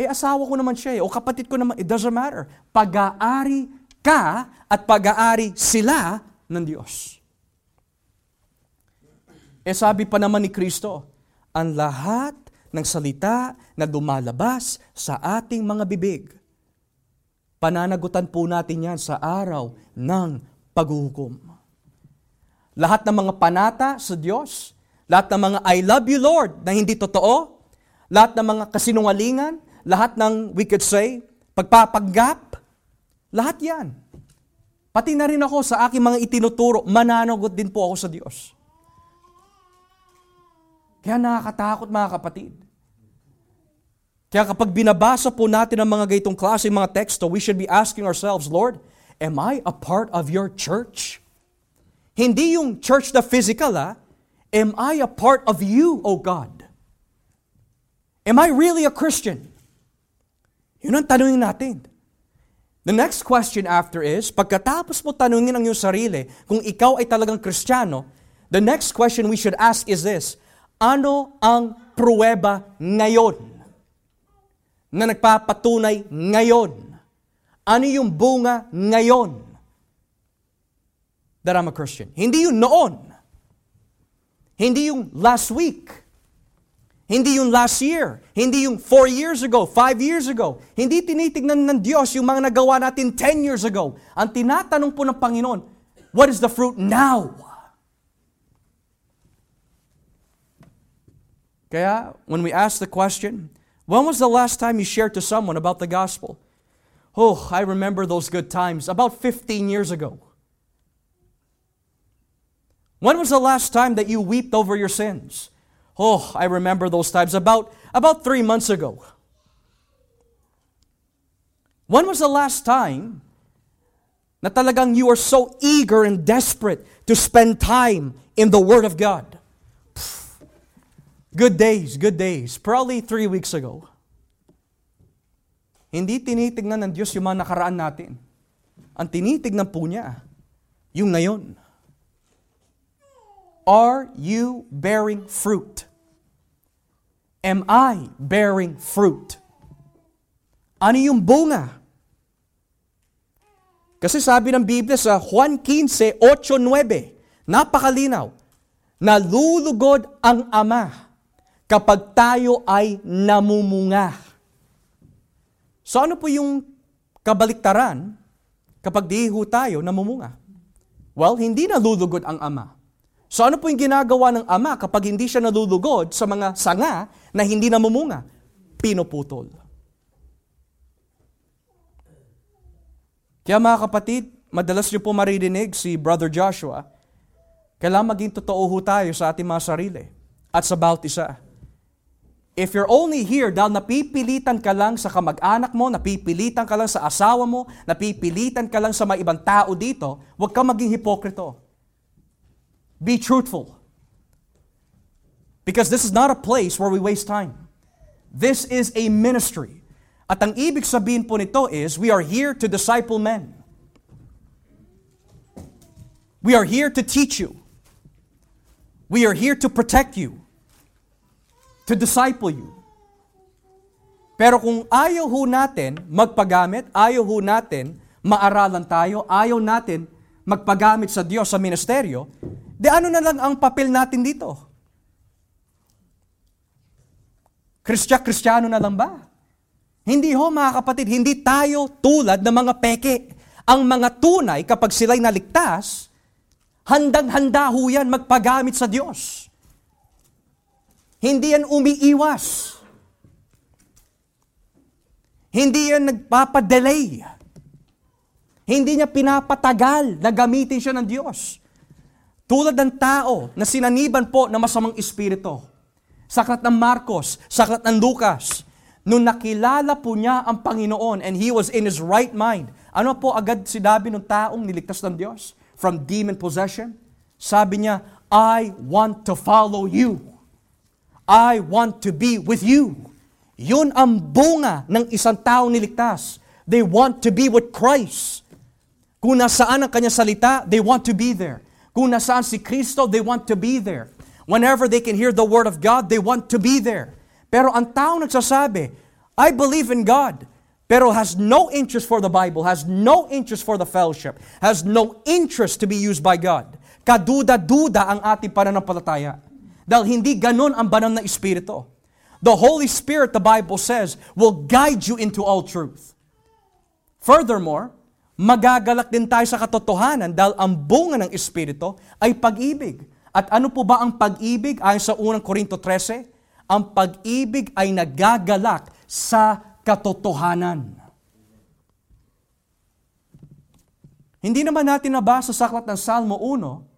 Eh, asawa ko naman siya eh, o kapatid ko naman, it doesn't matter. Pag-aari ka at pag-aari sila ng Diyos. Eh sabi pa naman ni Kristo, ang lahat ng salita na dumalabas sa ating mga bibig. Pananagutan po natin yan sa araw ng paghuhukom. Lahat ng mga panata sa Diyos, lahat ng mga I love you Lord na hindi totoo, lahat ng mga kasinungalingan, lahat ng we could say, pagpapaggap, lahat yan. Pati na rin ako sa aking mga itinuturo, mananagot din po ako sa Diyos. Kaya nakakatakot mga kapatid. Kaya kapag binabasa po natin ang mga gaytong klase, mga teksto, we should be asking ourselves, Lord, am I a part of your church? Hindi yung church na physical, ah. Am I a part of you, O God? Am I really a Christian? Yun ang tanungin natin. The next question after is, pagkatapos mo tanungin ang iyong sarili kung ikaw ay talagang Kristiyano, the next question we should ask is this, ano ang pruweba ngayon na nagpapatunay ngayon? Ano yung bunga ngayon that I'm a Christian? Hindi yung noon. Hindi yung last week. Hindi yung last year. Hindi yung four years ago, five years ago. Hindi tinitignan ng Diyos yung mga nagawa natin 10 years ago. Ang tinatanong po ng Panginoon, what is the fruit now? Kaya, when we ask the question, when was the last time you shared to someone about the gospel? Oh, I remember those good times about 15 years ago. When was the last time that you wept over your sins? Oh, I remember those times about, about three months ago. When was the last time talagang you are so eager and desperate to spend time in the Word of God? Good days, good days. Probably three weeks ago. Hindi tinitignan ng Diyos yung mga nakaraan natin. Ang tinitignan po niya, yung ngayon. Are you bearing fruit? Am I bearing fruit? Ano yung bunga? Kasi sabi ng Biblia sa Juan 15, 8, 9, napakalinaw, nalulugod ang Ama kapag tayo ay namumunga. So ano po yung kabaliktaran kapag di ho tayo namumunga? Well, hindi nalulugod ang Ama. So ano po yung ginagawa ng Ama kapag hindi siya nalulugod sa mga sanga na hindi namumunga? Pinuputol. Kaya mga kapatid, madalas niyo po maririnig si Brother Joshua, kailangan maging totoo ho tayo sa ating mga sarili. at sa bautisa. If you're only here dahil napipilitan ka lang sa kamag-anak mo, napipilitan ka lang sa asawa mo, napipilitan ka lang sa mga ibang tao dito, huwag ka maging hipokrito. Be truthful. Because this is not a place where we waste time. This is a ministry. At ang ibig sabihin po nito is, we are here to disciple men. We are here to teach you. We are here to protect you, to disciple you. Pero kung ayaw ho natin magpagamit, ayaw ho natin maaralan tayo, ayaw natin magpagamit sa Diyos sa ministeryo, di ano na lang ang papel natin dito? Kristya-kristyano na lang ba? Hindi ho mga kapatid, hindi tayo tulad ng mga peke. Ang mga tunay kapag sila'y naligtas, Handang-handa ho yan magpagamit sa Diyos. Hindi yan umiiwas. Hindi yan nagpapadelay. Hindi niya pinapatagal na gamitin siya ng Diyos. Tulad ng tao na sinaniban po ng masamang espiritu. Saklat ng Marcos, saklat ng Lucas, nung nakilala po niya ang Panginoon and he was in his right mind, ano po agad sinabi ng taong niligtas ng Diyos? from demon possession? Sabi niya, I want to follow you. I want to be with you. Yun ang bunga ng isang taong niligtas. They want to be with Christ. Kung nasaan ang kanya salita, they want to be there. Kung nasaan si Kristo, they want to be there. Whenever they can hear the Word of God, they want to be there. Pero ang taong nagsasabi, I believe in God pero has no interest for the Bible, has no interest for the fellowship, has no interest to be used by God. Kaduda-duda ang ating pananampalataya. Dahil hindi ganon ang banal na Espiritu. The Holy Spirit, the Bible says, will guide you into all truth. Furthermore, magagalak din tayo sa katotohanan dahil ang bunga ng Espiritu ay pag-ibig. At ano po ba ang pag-ibig ayon sa unang Korinto 13? Ang pag-ibig ay nagagalak sa katotohanan. Hindi naman natin nabasa sa aklat ng Salmo 1,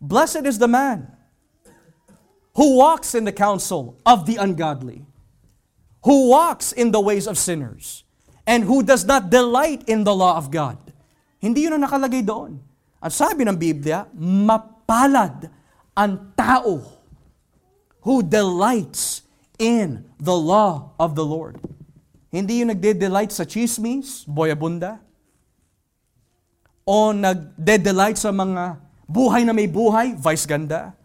Blessed is the man who walks in the counsel of the ungodly, who walks in the ways of sinners, and who does not delight in the law of God. Hindi yun ang nakalagay doon. At sabi ng Biblia, mapalad ang tao who delights in the law of the Lord. Hindi yung nagde-delight sa chismis, boyabunda, o nagde-delight sa mga buhay na may buhay, vice ganda.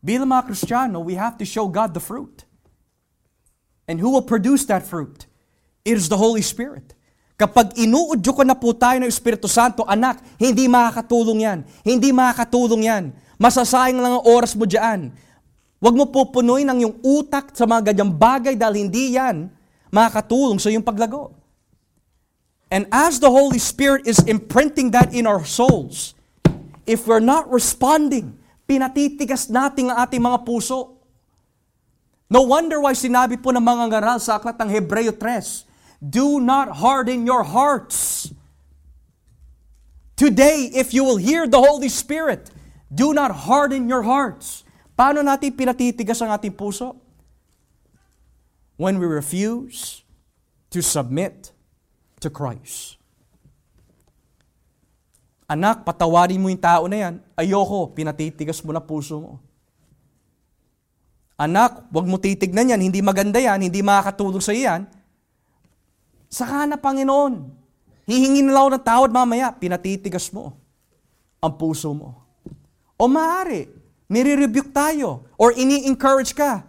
Bilang mga Kristiyano, we have to show God the fruit. And who will produce that fruit? It is the Holy Spirit. Kapag inuudyo ko na po tayo ng Espiritu Santo, anak, hindi makakatulong yan. Hindi makakatulong yan. Masasayang lang ang oras mo dyan. Huwag mo pupunuin ang iyong utak sa mga ganyang bagay dahil hindi yan makakatulong sa iyong paglago. And as the Holy Spirit is imprinting that in our souls, if we're not responding, pinatitigas natin ang ating mga puso. No wonder why sinabi po ng mga ngaral sa aklat ng Hebreo 3, Do not harden your hearts. Today, if you will hear the Holy Spirit, do not harden your hearts. Paano natin pinatitigas ang ating puso? When we refuse to submit to Christ. Anak, patawarin mo yung tao na yan. Ayoko, pinatitigas mo na puso mo. Anak, wag mo titignan yan, hindi maganda yan, hindi makakatulong sa iyan. Saka na, Panginoon. Hihingi na ako ng tawad mamaya, pinatitigas mo ang puso mo. O maaari, nire-rebuke tayo, or ini-encourage ka,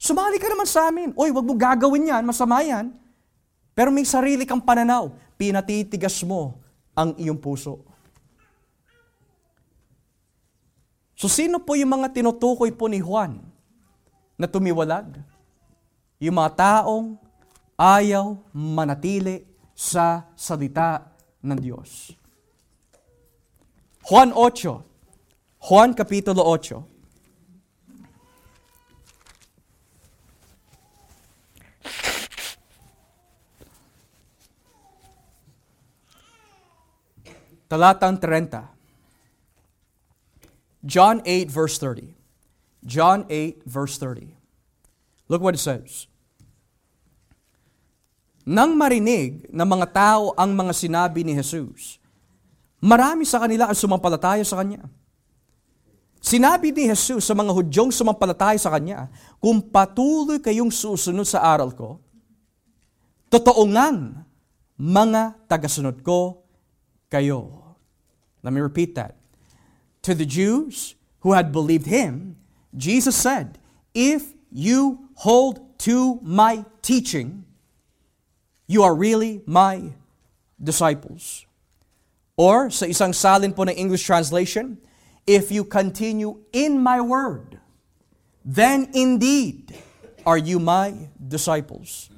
sumali ka naman sa amin. Uy, wag mo gagawin yan, masama yan. Pero may sarili kang pananaw, pinatitigas mo ang iyong puso. So sino po yung mga tinutukoy po ni Juan na tumiwalag? Yung mga taong ayaw manatili sa salita ng Diyos. Juan 8, Juan Kapitulo 8. Talatang 30. John 8, verse 30. John 8, verse 30. Look what it says. Nang marinig ng mga tao ang mga sinabi ni Jesus, marami sa kanila ang sumampalataya sa Kanya. Sinabi ni Jesus sa mga Hudyong sumampalataya sa Kanya, kung patuloy kayong susunod sa aral ko, totoo ngang mga tagasunod ko kayo. Let me repeat that. To the Jews who had believed Him, Jesus said, If you hold to my teaching, you are really my disciples. Or sa isang salin po ng English translation, if you continue in my word, then indeed are you my disciples.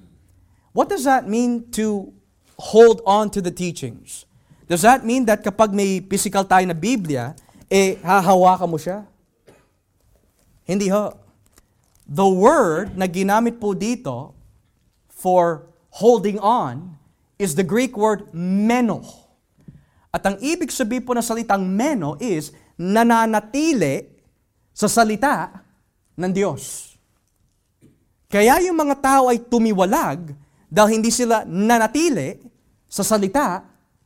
What does that mean to hold on to the teachings? Does that mean that kapag may physical tayo na Biblia, eh hahawakan mo siya? Hindi ho. The word na ginamit po dito for holding on is the Greek word meno. At ang ibig sabihin po ng salitang meno is nananatili sa salita ng Diyos. Kaya yung mga tao ay tumiwalag dahil hindi sila nanatili sa salita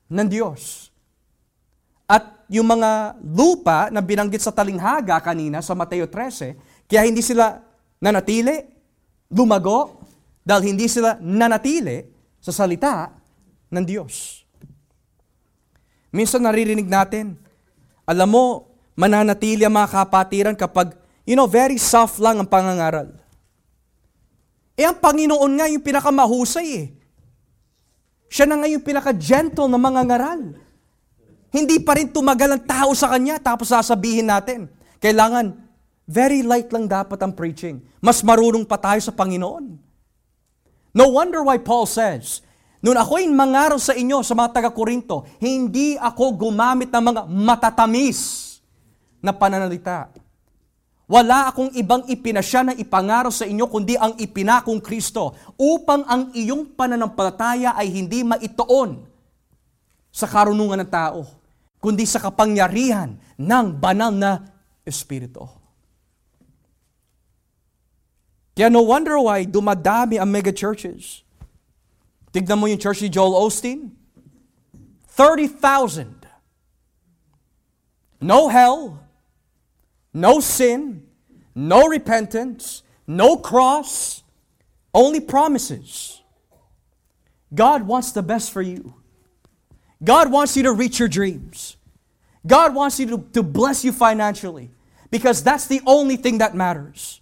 ng Diyos. At yung mga lupa na binanggit sa talinghaga kanina sa Mateo 13, kaya hindi sila nanatili, lumago, dahil hindi sila nanatili sa salita ng Diyos. Minsan naririnig natin, alam mo, mananatili ang mga kapatiran kapag, you know, very soft lang ang pangangaral. Eh ang Panginoon nga yung pinakamahusay eh. Siya na nga yung pinaka-gentle na mga ngaral. Hindi pa rin tumagal ang tao sa Kanya tapos sasabihin natin, kailangan, very light lang dapat ang preaching. Mas marunong pa tayo sa Panginoon. No wonder why Paul says, Noon ako'y mangaral sa inyo sa mga taga-Korinto, hindi ako gumamit ng mga matatamis na pananalita. Wala akong ibang ipinasya na ipangaraw sa inyo kundi ang ipinakong Kristo upang ang iyong pananampalataya ay hindi maitoon sa karunungan ng tao, kundi sa kapangyarihan ng banal na Espiritu. Kaya no wonder why dumadami ang mega churches. Tignan mo yung church ni Joel Osteen. 30,000. No hell, no sin, no repentance, no cross, only promises. God wants the best for you. God wants you to reach your dreams. God wants you to, to bless you financially because that's the only thing that matters.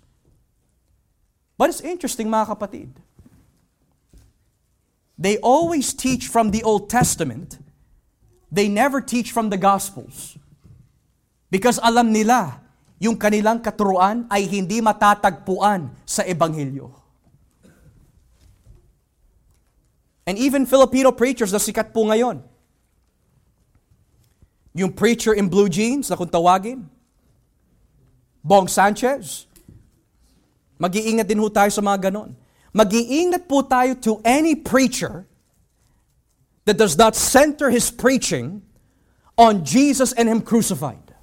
But it's interesting mga kapatid. They always teach from the Old Testament. They never teach from the Gospels. Because alam nila, yung kanilang katuruan ay hindi matatagpuan sa Ebanghelyo. And even Filipino preachers na sikat po ngayon. Yung preacher in blue jeans na kung tawagin. Bong Sanchez. Mag-iingat din ho tayo sa mga ganon. Mag-iingat po tayo to any preacher that does not center his preaching on Jesus and Him crucified.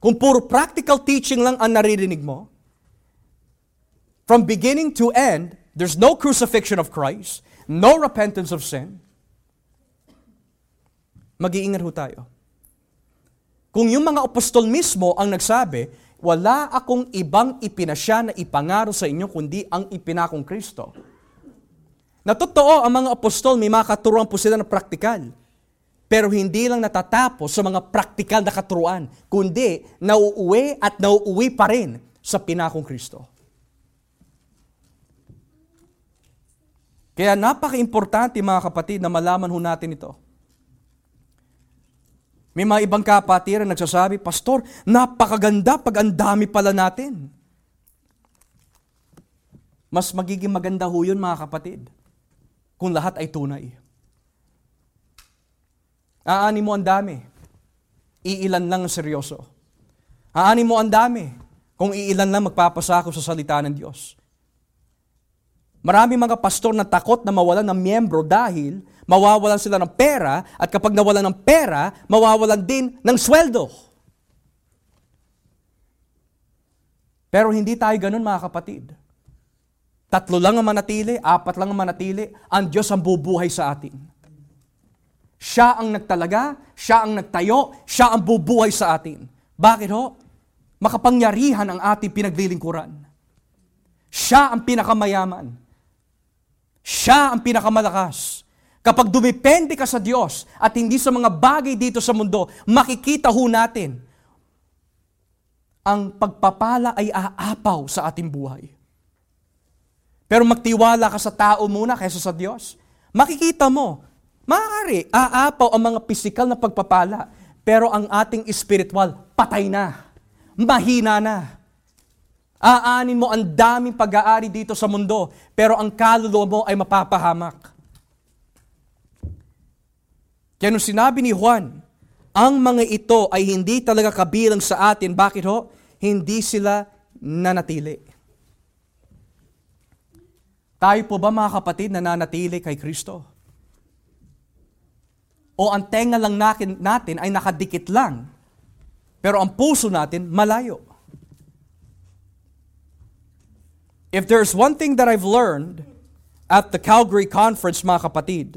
Kung puro practical teaching lang ang naririnig mo, from beginning to end, there's no crucifixion of Christ, no repentance of sin, mag-iingat ho tayo. Kung yung mga apostol mismo ang nagsabi, wala akong ibang ipinasya na ipangaro sa inyo kundi ang ipinakong Kristo. Na totoo, ang mga apostol may mga katuruan po sila na praktikal. Pero hindi lang natatapos sa mga praktikal na katuruan, kundi nauuwi at nauuwi pa rin sa pinakong Kristo. Kaya napaka-importante mga kapatid na malaman ho natin ito. May mga ibang kapatiran nagsasabi, Pastor, napakaganda pag ang dami pala natin. Mas magiging maganda ho yun mga kapatid kung lahat ay tunay. Aani mo ang dami, iilan lang ang seryoso. Aani mo ang dami kung iilan lang magpapasako sa salita ng Diyos. Marami mga pastor na takot na mawalan ng miyembro dahil mawawalan sila ng pera at kapag nawalan ng pera, mawawalan din ng sweldo. Pero hindi tayo ganun mga kapatid. Tatlo lang ang manatili, apat lang ang manatili, ang Diyos ang bubuhay sa atin. Siya ang nagtalaga, siya ang nagtayo, siya ang bubuhay sa atin. Bakit ho? Makapangyarihan ang ating pinaglilingkuran. Siya ang pinakamayaman. Siya ang pinakamalakas. Kapag dumipende ka sa Diyos at hindi sa mga bagay dito sa mundo, makikita ho natin ang pagpapala ay aapaw sa ating buhay. Pero magtiwala ka sa tao muna kaysa sa Diyos. Makikita mo, maaari, aapaw ang mga pisikal na pagpapala, pero ang ating spiritual, patay na. Mahina na. Aanin mo ang daming pag-aari dito sa mundo, pero ang kaluluwa mo ay mapapahamak. Kaya nung sinabi ni Juan, ang mga ito ay hindi talaga kabilang sa atin. Bakit ho? Hindi sila nanatili. Tayo po ba mga kapatid nananatili kay Kristo? O ang tenga lang natin, natin ay nakadikit lang, pero ang puso natin malayo. If there's one thing that I've learned at the Calgary Conference, mga kapatid,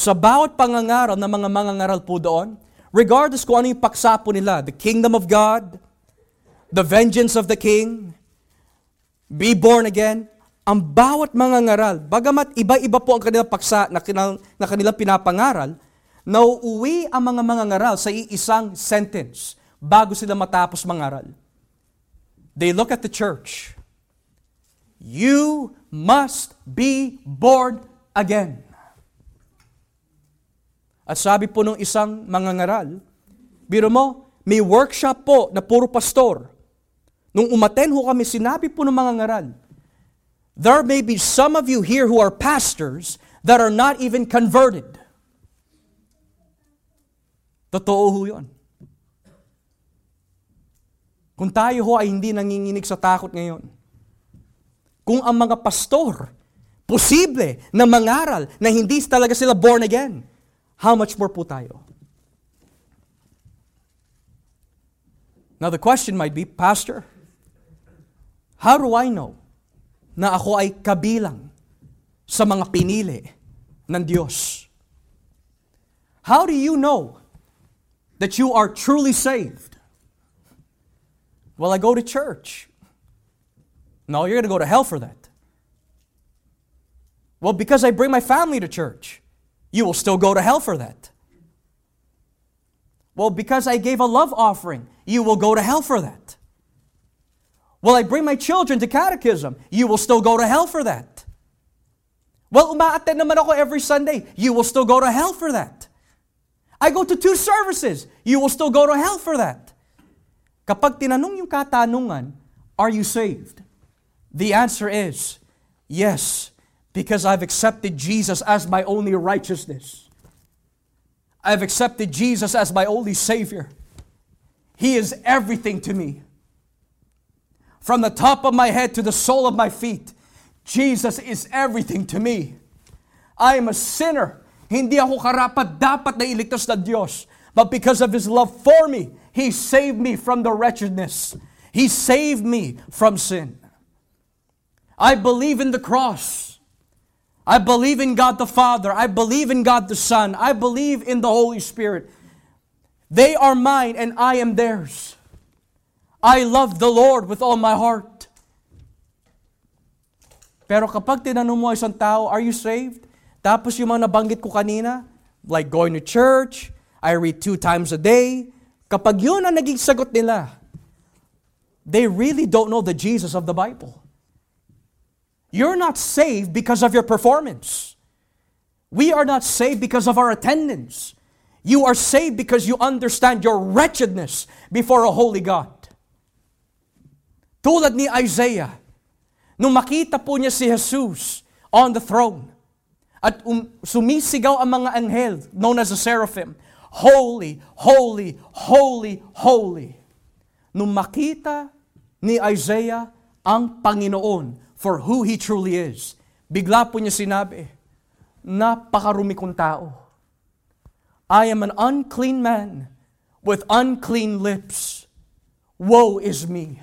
sa bawat pangangaral ng mga mangangaral po doon, regardless kung ano yung paksa po nila, the kingdom of God, the vengeance of the king, be born again, ang bawat mga ngaral, bagamat iba-iba po ang kanilang paksa na, kanilang, na kanilang pinapangaral, nauuwi ang mga mga ngaral sa iisang sentence bago sila matapos mangaral. They look at the church. You must be born again. At sabi po nung isang mga ngaral, biro mo, may workshop po na puro pastor. Nung umaten ho kami, sinabi po ng mga ngaral, there may be some of you here who are pastors that are not even converted. Totoo ho yun. Kung tayo ho ay hindi nanginginig sa takot ngayon, kung ang mga pastor, posible na mangaral na hindi talaga sila born again, how much more po tayo? Now the question might be, Pastor, how do I know na ako ay kabilang sa mga pinili ng Diyos. How do you know that you are truly saved? Well, I go to church. No, you're going to go to hell for that. Well, because I bring my family to church, you will still go to hell for that. Well, because I gave a love offering, you will go to hell for that. Well, I bring my children to catechism. You will still go to hell for that. Well, umaattend naman ako every Sunday. You will still go to hell for that. I go to two services. You will still go to hell for that. Kapag tinanong yung katanungan, are you saved? The answer is yes, because I've accepted Jesus as my only righteousness. I've accepted Jesus as my only Savior. He is everything to me from the top of my head to the sole of my feet. Jesus is everything to me. I am a sinner. Hindi ako karapat dapat na iligtas ng Diyos. But because of His love for me, He saved me from the wretchedness. He saved me from sin. I believe in the cross. I believe in God the Father. I believe in God the Son. I believe in the Holy Spirit. They are mine and I am theirs. I love the Lord with all my heart. Pero kapag tinanong mo isang tao, are you saved? Tapos yung mga nabanggit ko kanina, like going to church, I read two times a day, kapag yun ang naging sagot nila, they really don't know the Jesus of the Bible. You're not saved because of your performance. We are not saved because of our attendance. You are saved because you understand your wretchedness before a holy God. Tulad ni Isaiah, nung makita po niya si Jesus on the throne, at um, sumisigaw ang mga anghel known as the seraphim, Holy, holy, holy, holy. Nung makita ni Isaiah ang Panginoon for who He truly is, bigla po niya sinabi, napakarumi kong tao. I am an unclean man with unclean lips. Woe is me.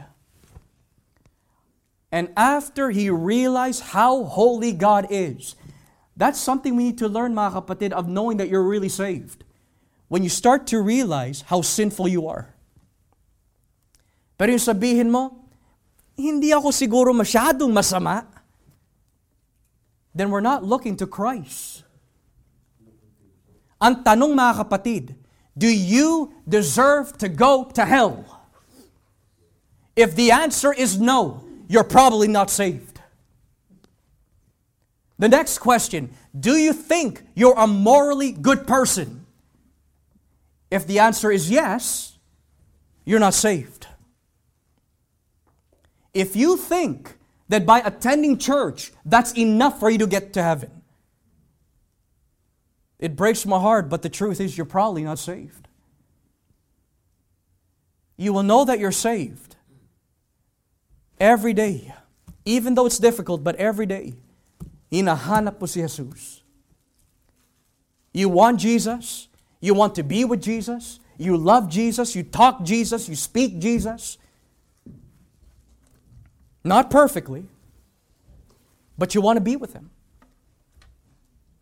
And after he realized how holy God is, that's something we need to learn, mga kapatid, of knowing that you're really saved. When you start to realize how sinful you are. Pero yung sabihin mo, hindi ako siguro masyadong masama, then we're not looking to Christ. Ang tanong mga kapatid, do you deserve to go to hell? If the answer is no, you're probably not saved. The next question Do you think you're a morally good person? If the answer is yes, you're not saved. If you think that by attending church, that's enough for you to get to heaven, it breaks my heart, but the truth is you're probably not saved. You will know that you're saved every day. Even though it's difficult, but every day, hinahanap mo si Jesus. You want Jesus. You want to be with Jesus. You love Jesus. You talk Jesus. You speak Jesus. Not perfectly, but you want to be with Him.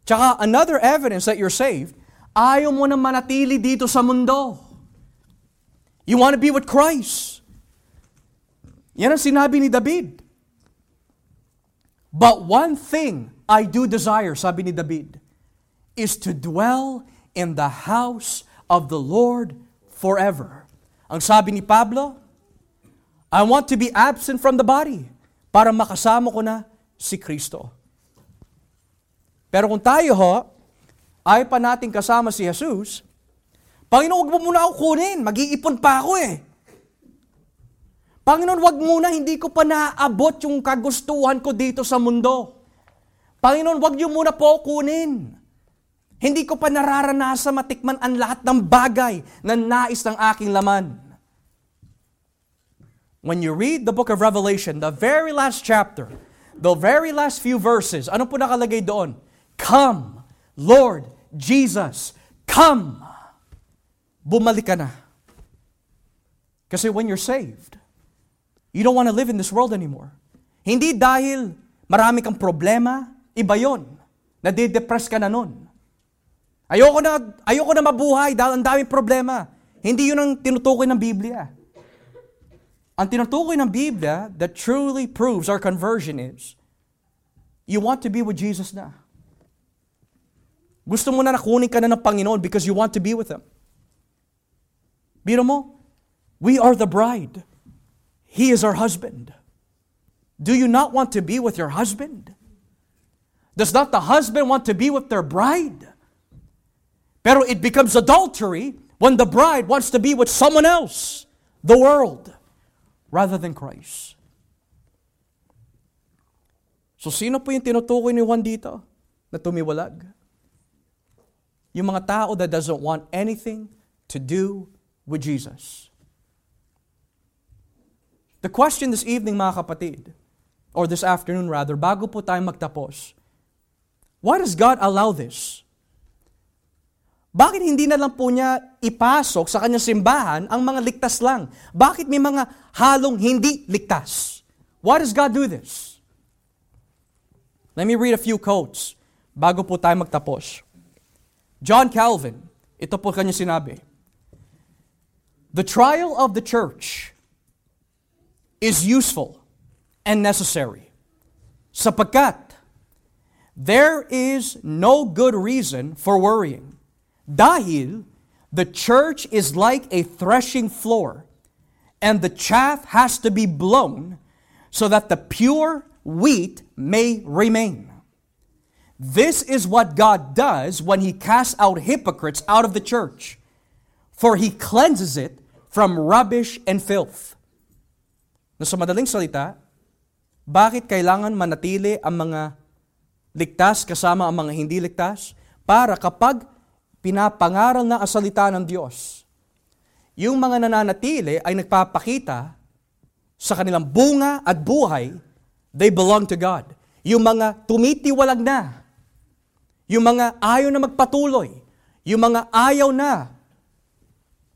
Tsaka another evidence that you're saved, ayaw mo na manatili dito sa mundo. You want to be with Christ. Yan ang sinabi ni David. But one thing I do desire, sabi ni David, is to dwell in the house of the Lord forever. Ang sabi ni Pablo, I want to be absent from the body para makasama ko na si Kristo. Pero kung tayo ho, ay pa natin kasama si Jesus, Panginoon, huwag mo muna ako kunin. Mag-iipon pa ako eh. Panginoon, wag muna, hindi ko pa naaabot yung kagustuhan ko dito sa mundo. Panginoon, wag niyo muna po kunin. Hindi ko pa nararanasan matikman ang lahat ng bagay na nais ng aking laman. When you read the book of Revelation, the very last chapter, the very last few verses, ano po nakalagay doon? Come, Lord Jesus, come. Bumalik ka na. Kasi when you're saved, You don't want to live in this world anymore. Hindi dahil marami kang problema, iba yon. Nade-depress ka na nun. Ayoko na, ayoko na mabuhay dahil ang daming problema. Hindi yun ang tinutukoy ng Biblia. Ang tinutukoy ng Biblia that truly proves our conversion is, you want to be with Jesus na. Gusto mo na nakunin ka na ng Panginoon because you want to be with Him. Biro mo, we are the bride. He is our husband. Do you not want to be with your husband? Does not the husband want to be with their bride? Pero it becomes adultery when the bride wants to be with someone else, the world, rather than Christ. So sino po yung tinutukoy ni Juan dito na tumiwalag? Yung mga tao that doesn't want anything to do with Jesus. The question this evening, mga kapatid, or this afternoon rather, bago po tayo magtapos, why does God allow this? Bakit hindi na lang po niya ipasok sa kanyang simbahan ang mga ligtas lang? Bakit may mga halong hindi ligtas? Why does God do this? Let me read a few quotes bago po tayo magtapos. John Calvin, ito po kanya sinabi, The trial of the church is useful and necessary. Sapagkat there is no good reason for worrying. Dahil the church is like a threshing floor, and the chaff has to be blown so that the pure wheat may remain. This is what God does when He casts out hypocrites out of the church, for He cleanses it from rubbish and filth. Na sa madaling salita, bakit kailangan manatili ang mga ligtas kasama ang mga hindi ligtas? Para kapag pinapangaral na ang salita ng Diyos, yung mga nananatili ay nagpapakita sa kanilang bunga at buhay, they belong to God. Yung mga tumitiwalag na, yung mga ayaw na magpatuloy, yung mga ayaw na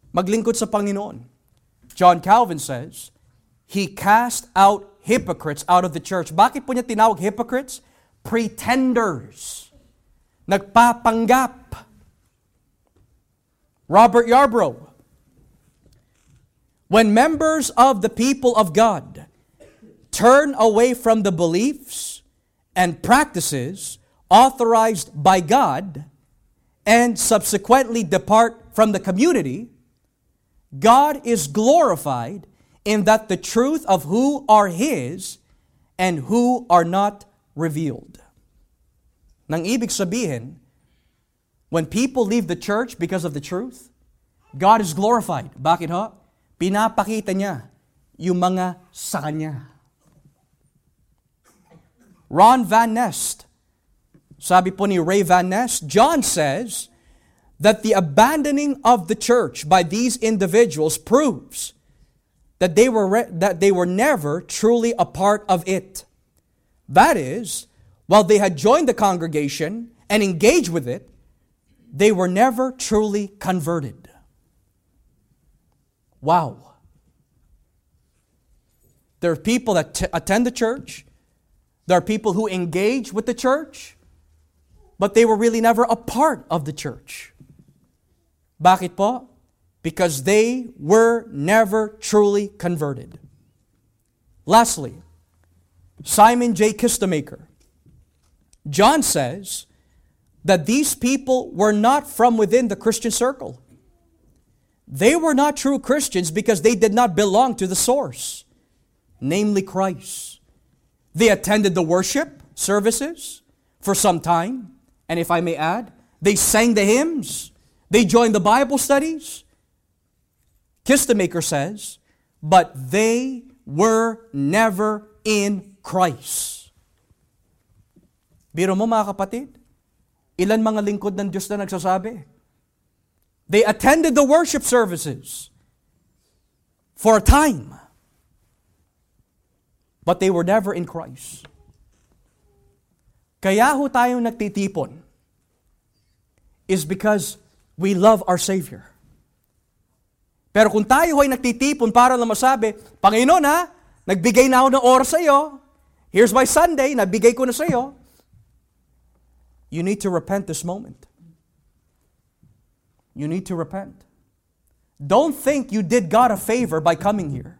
maglingkod sa Panginoon. John Calvin says, He cast out hypocrites out of the church. Bakit po niya tinawag hypocrites? Pretenders. Nagpapanggap. Robert Yarbrough. When members of the people of God turn away from the beliefs and practices authorized by God and subsequently depart from the community, God is glorified in that the truth of who are His and who are not revealed. Nang ibig sabihin, when people leave the church because of the truth, God is glorified. Bakit ho? Pinapakita niya yung mga sa Kanya. Ron Van Nest, sabi po ni Ray Van Nest, John says that the abandoning of the church by these individuals proves that they were, re- that they were never truly a part of it. That is, while they had joined the congregation and engaged with it, they were never truly converted. Wow. There are people that t- attend the church, there are people who engage with the church, but they were really never a part of the church. Bakit po? Because they were never truly converted. Lastly, Simon J. Kistemaker. John says that these people were not from within the Christian circle. They were not true Christians because they did not belong to the source, namely Christ. They attended the worship services for some time, and if I may add, they sang the hymns, they joined the Bible studies. Kistemaker says, but they were never in Christ. Biro mo mga kapatid, ilan mga lingkod ng Diyos na nagsasabi? They attended the worship services for a time, but they were never in Christ. Kaya ho tayong nagtitipon is because we love our Savior. Pero kung tayo ay nagtitipon para lang masabi, Panginoon ha, nagbigay na ako ng oras sa iyo, here's my Sunday, nabigay ko na sa iyo, you need to repent this moment. You need to repent. Don't think you did God a favor by coming here.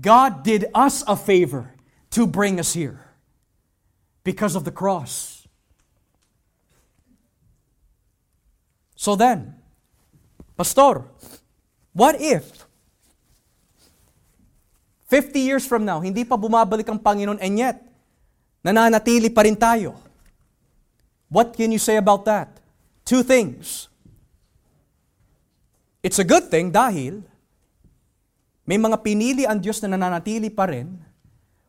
God did us a favor to bring us here because of the cross. So then, Pastor, what if 50 years from now, hindi pa bumabalik ang Panginoon and yet, nananatili pa rin tayo? What can you say about that? Two things. It's a good thing dahil may mga pinili ang Diyos na nananatili pa rin,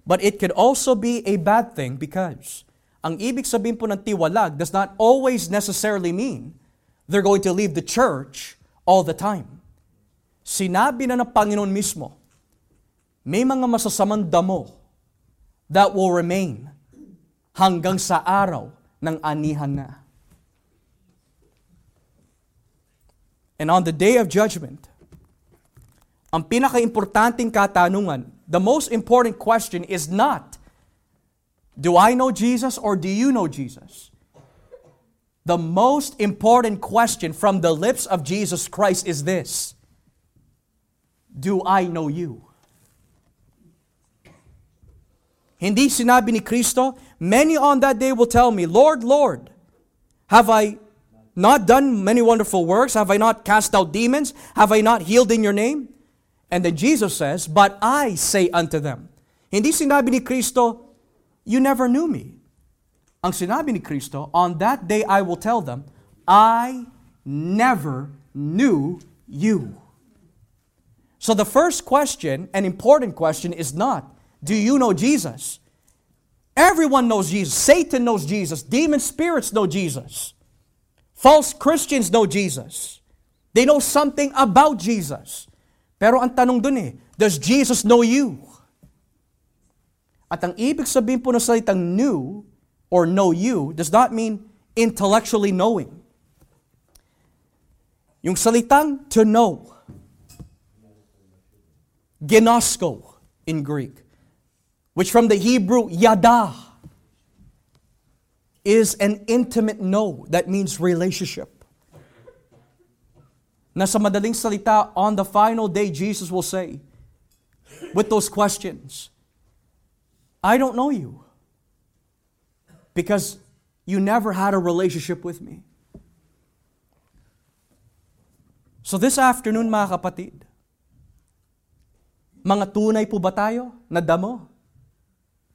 but it could also be a bad thing because ang ibig sabihin po ng tiwalag does not always necessarily mean they're going to leave the church all the time. Sinabi na ng Panginoon mismo, may mga masasamang damo that will remain hanggang sa araw ng anihan na. And on the day of judgment, ang katanungan, the most important question is not, do I know Jesus or do you know Jesus? The most important question from the lips of Jesus Christ is this Do I know you? Hindi sinabi ni Kristo, Many on that day will tell me, Lord, Lord, have I not done many wonderful works? Have I not cast out demons? Have I not healed in your name? And then Jesus says, But I say unto them, Hindi sinabi ni Kristo, You never knew me. Ang sinabi ni Kristo, On that day I will tell them, I never knew you. So the first question, an important question, is not, Do you know Jesus? Everyone knows Jesus. Satan knows Jesus. Demon spirits know Jesus. False Christians know Jesus. They know something about Jesus. Pero ang tanong dun eh, does Jesus know you? At ang ibig sabihin po ng salitang knew or know you does not mean intellectually knowing. Yung salitang to know, ginosko, in Greek, which from the Hebrew yada is an intimate no. That means relationship. Na sa madaling salita, on the final day, Jesus will say, with those questions, I don't know you because you never had a relationship with me. So this afternoon, mga kapatid, mga tunay po ba tayo na damo?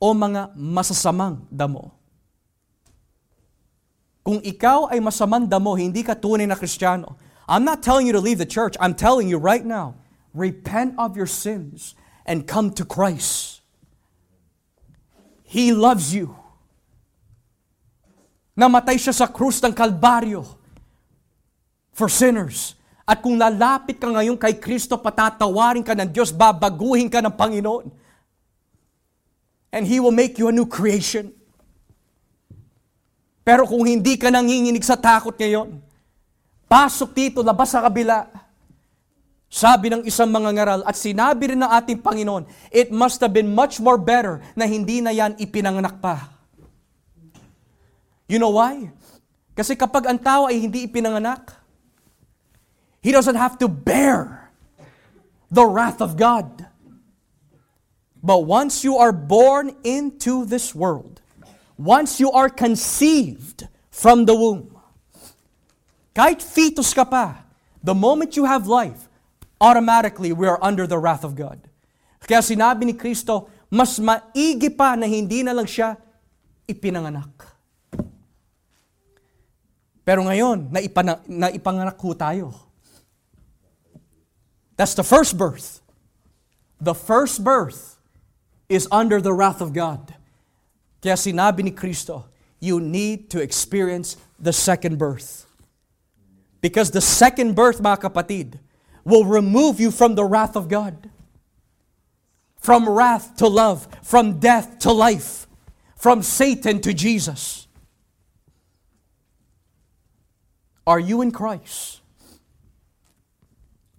O mga masasamang damo? Kung ikaw ay masamang damo, hindi ka tunay na Kristiyano, I'm not telling you to leave the church. I'm telling you right now, repent of your sins and come to Christ. He loves you. Namatay siya sa krus ng Kalbaryo for sinners. At kung lalapit ka ngayon kay Kristo, patatawarin ka ng Diyos, babaguhin ka ng Panginoon. And He will make you a new creation. Pero kung hindi ka nanginginig sa takot ngayon, pasok dito, labas sa kabila. Sabi ng isang mga ngaral, at sinabi rin ng ating Panginoon, it must have been much more better na hindi na yan ipinanganak pa. You know why? Kasi kapag ang tao ay hindi ipinanganak, he doesn't have to bear the wrath of God. But once you are born into this world, once you are conceived from the womb, kahit fetus ka pa, the moment you have life, automatically we are under the wrath of God. Kaya sinabi ni Kristo, mas maigi pa na hindi na lang siya ipinanganak. Pero ngayon, naipana, naipanganak ho tayo. That's the first birth. The first birth is under the wrath of God. Kaya sinabi ni Kristo, you need to experience the second birth. Because the second birth, mga kapatid, will remove you from the wrath of God. From wrath to love, from death to life, from Satan to Jesus. Are you in Christ?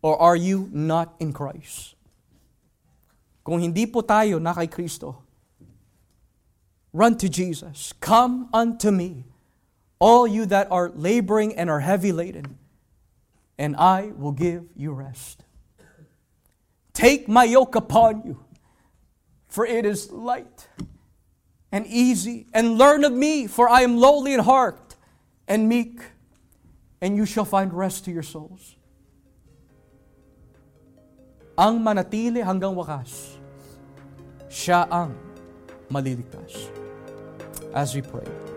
Or are you not in Christ? Kung hindi po tayo na kay Kristo, run to Jesus. Come unto me, all you that are laboring and are heavy laden, and I will give you rest. Take my yoke upon you, for it is light and easy, and learn of me, for I am lowly in heart and meek, and you shall find rest to your souls. Ang manatili hanggang wakas, siya ang maliligtas. As we pray.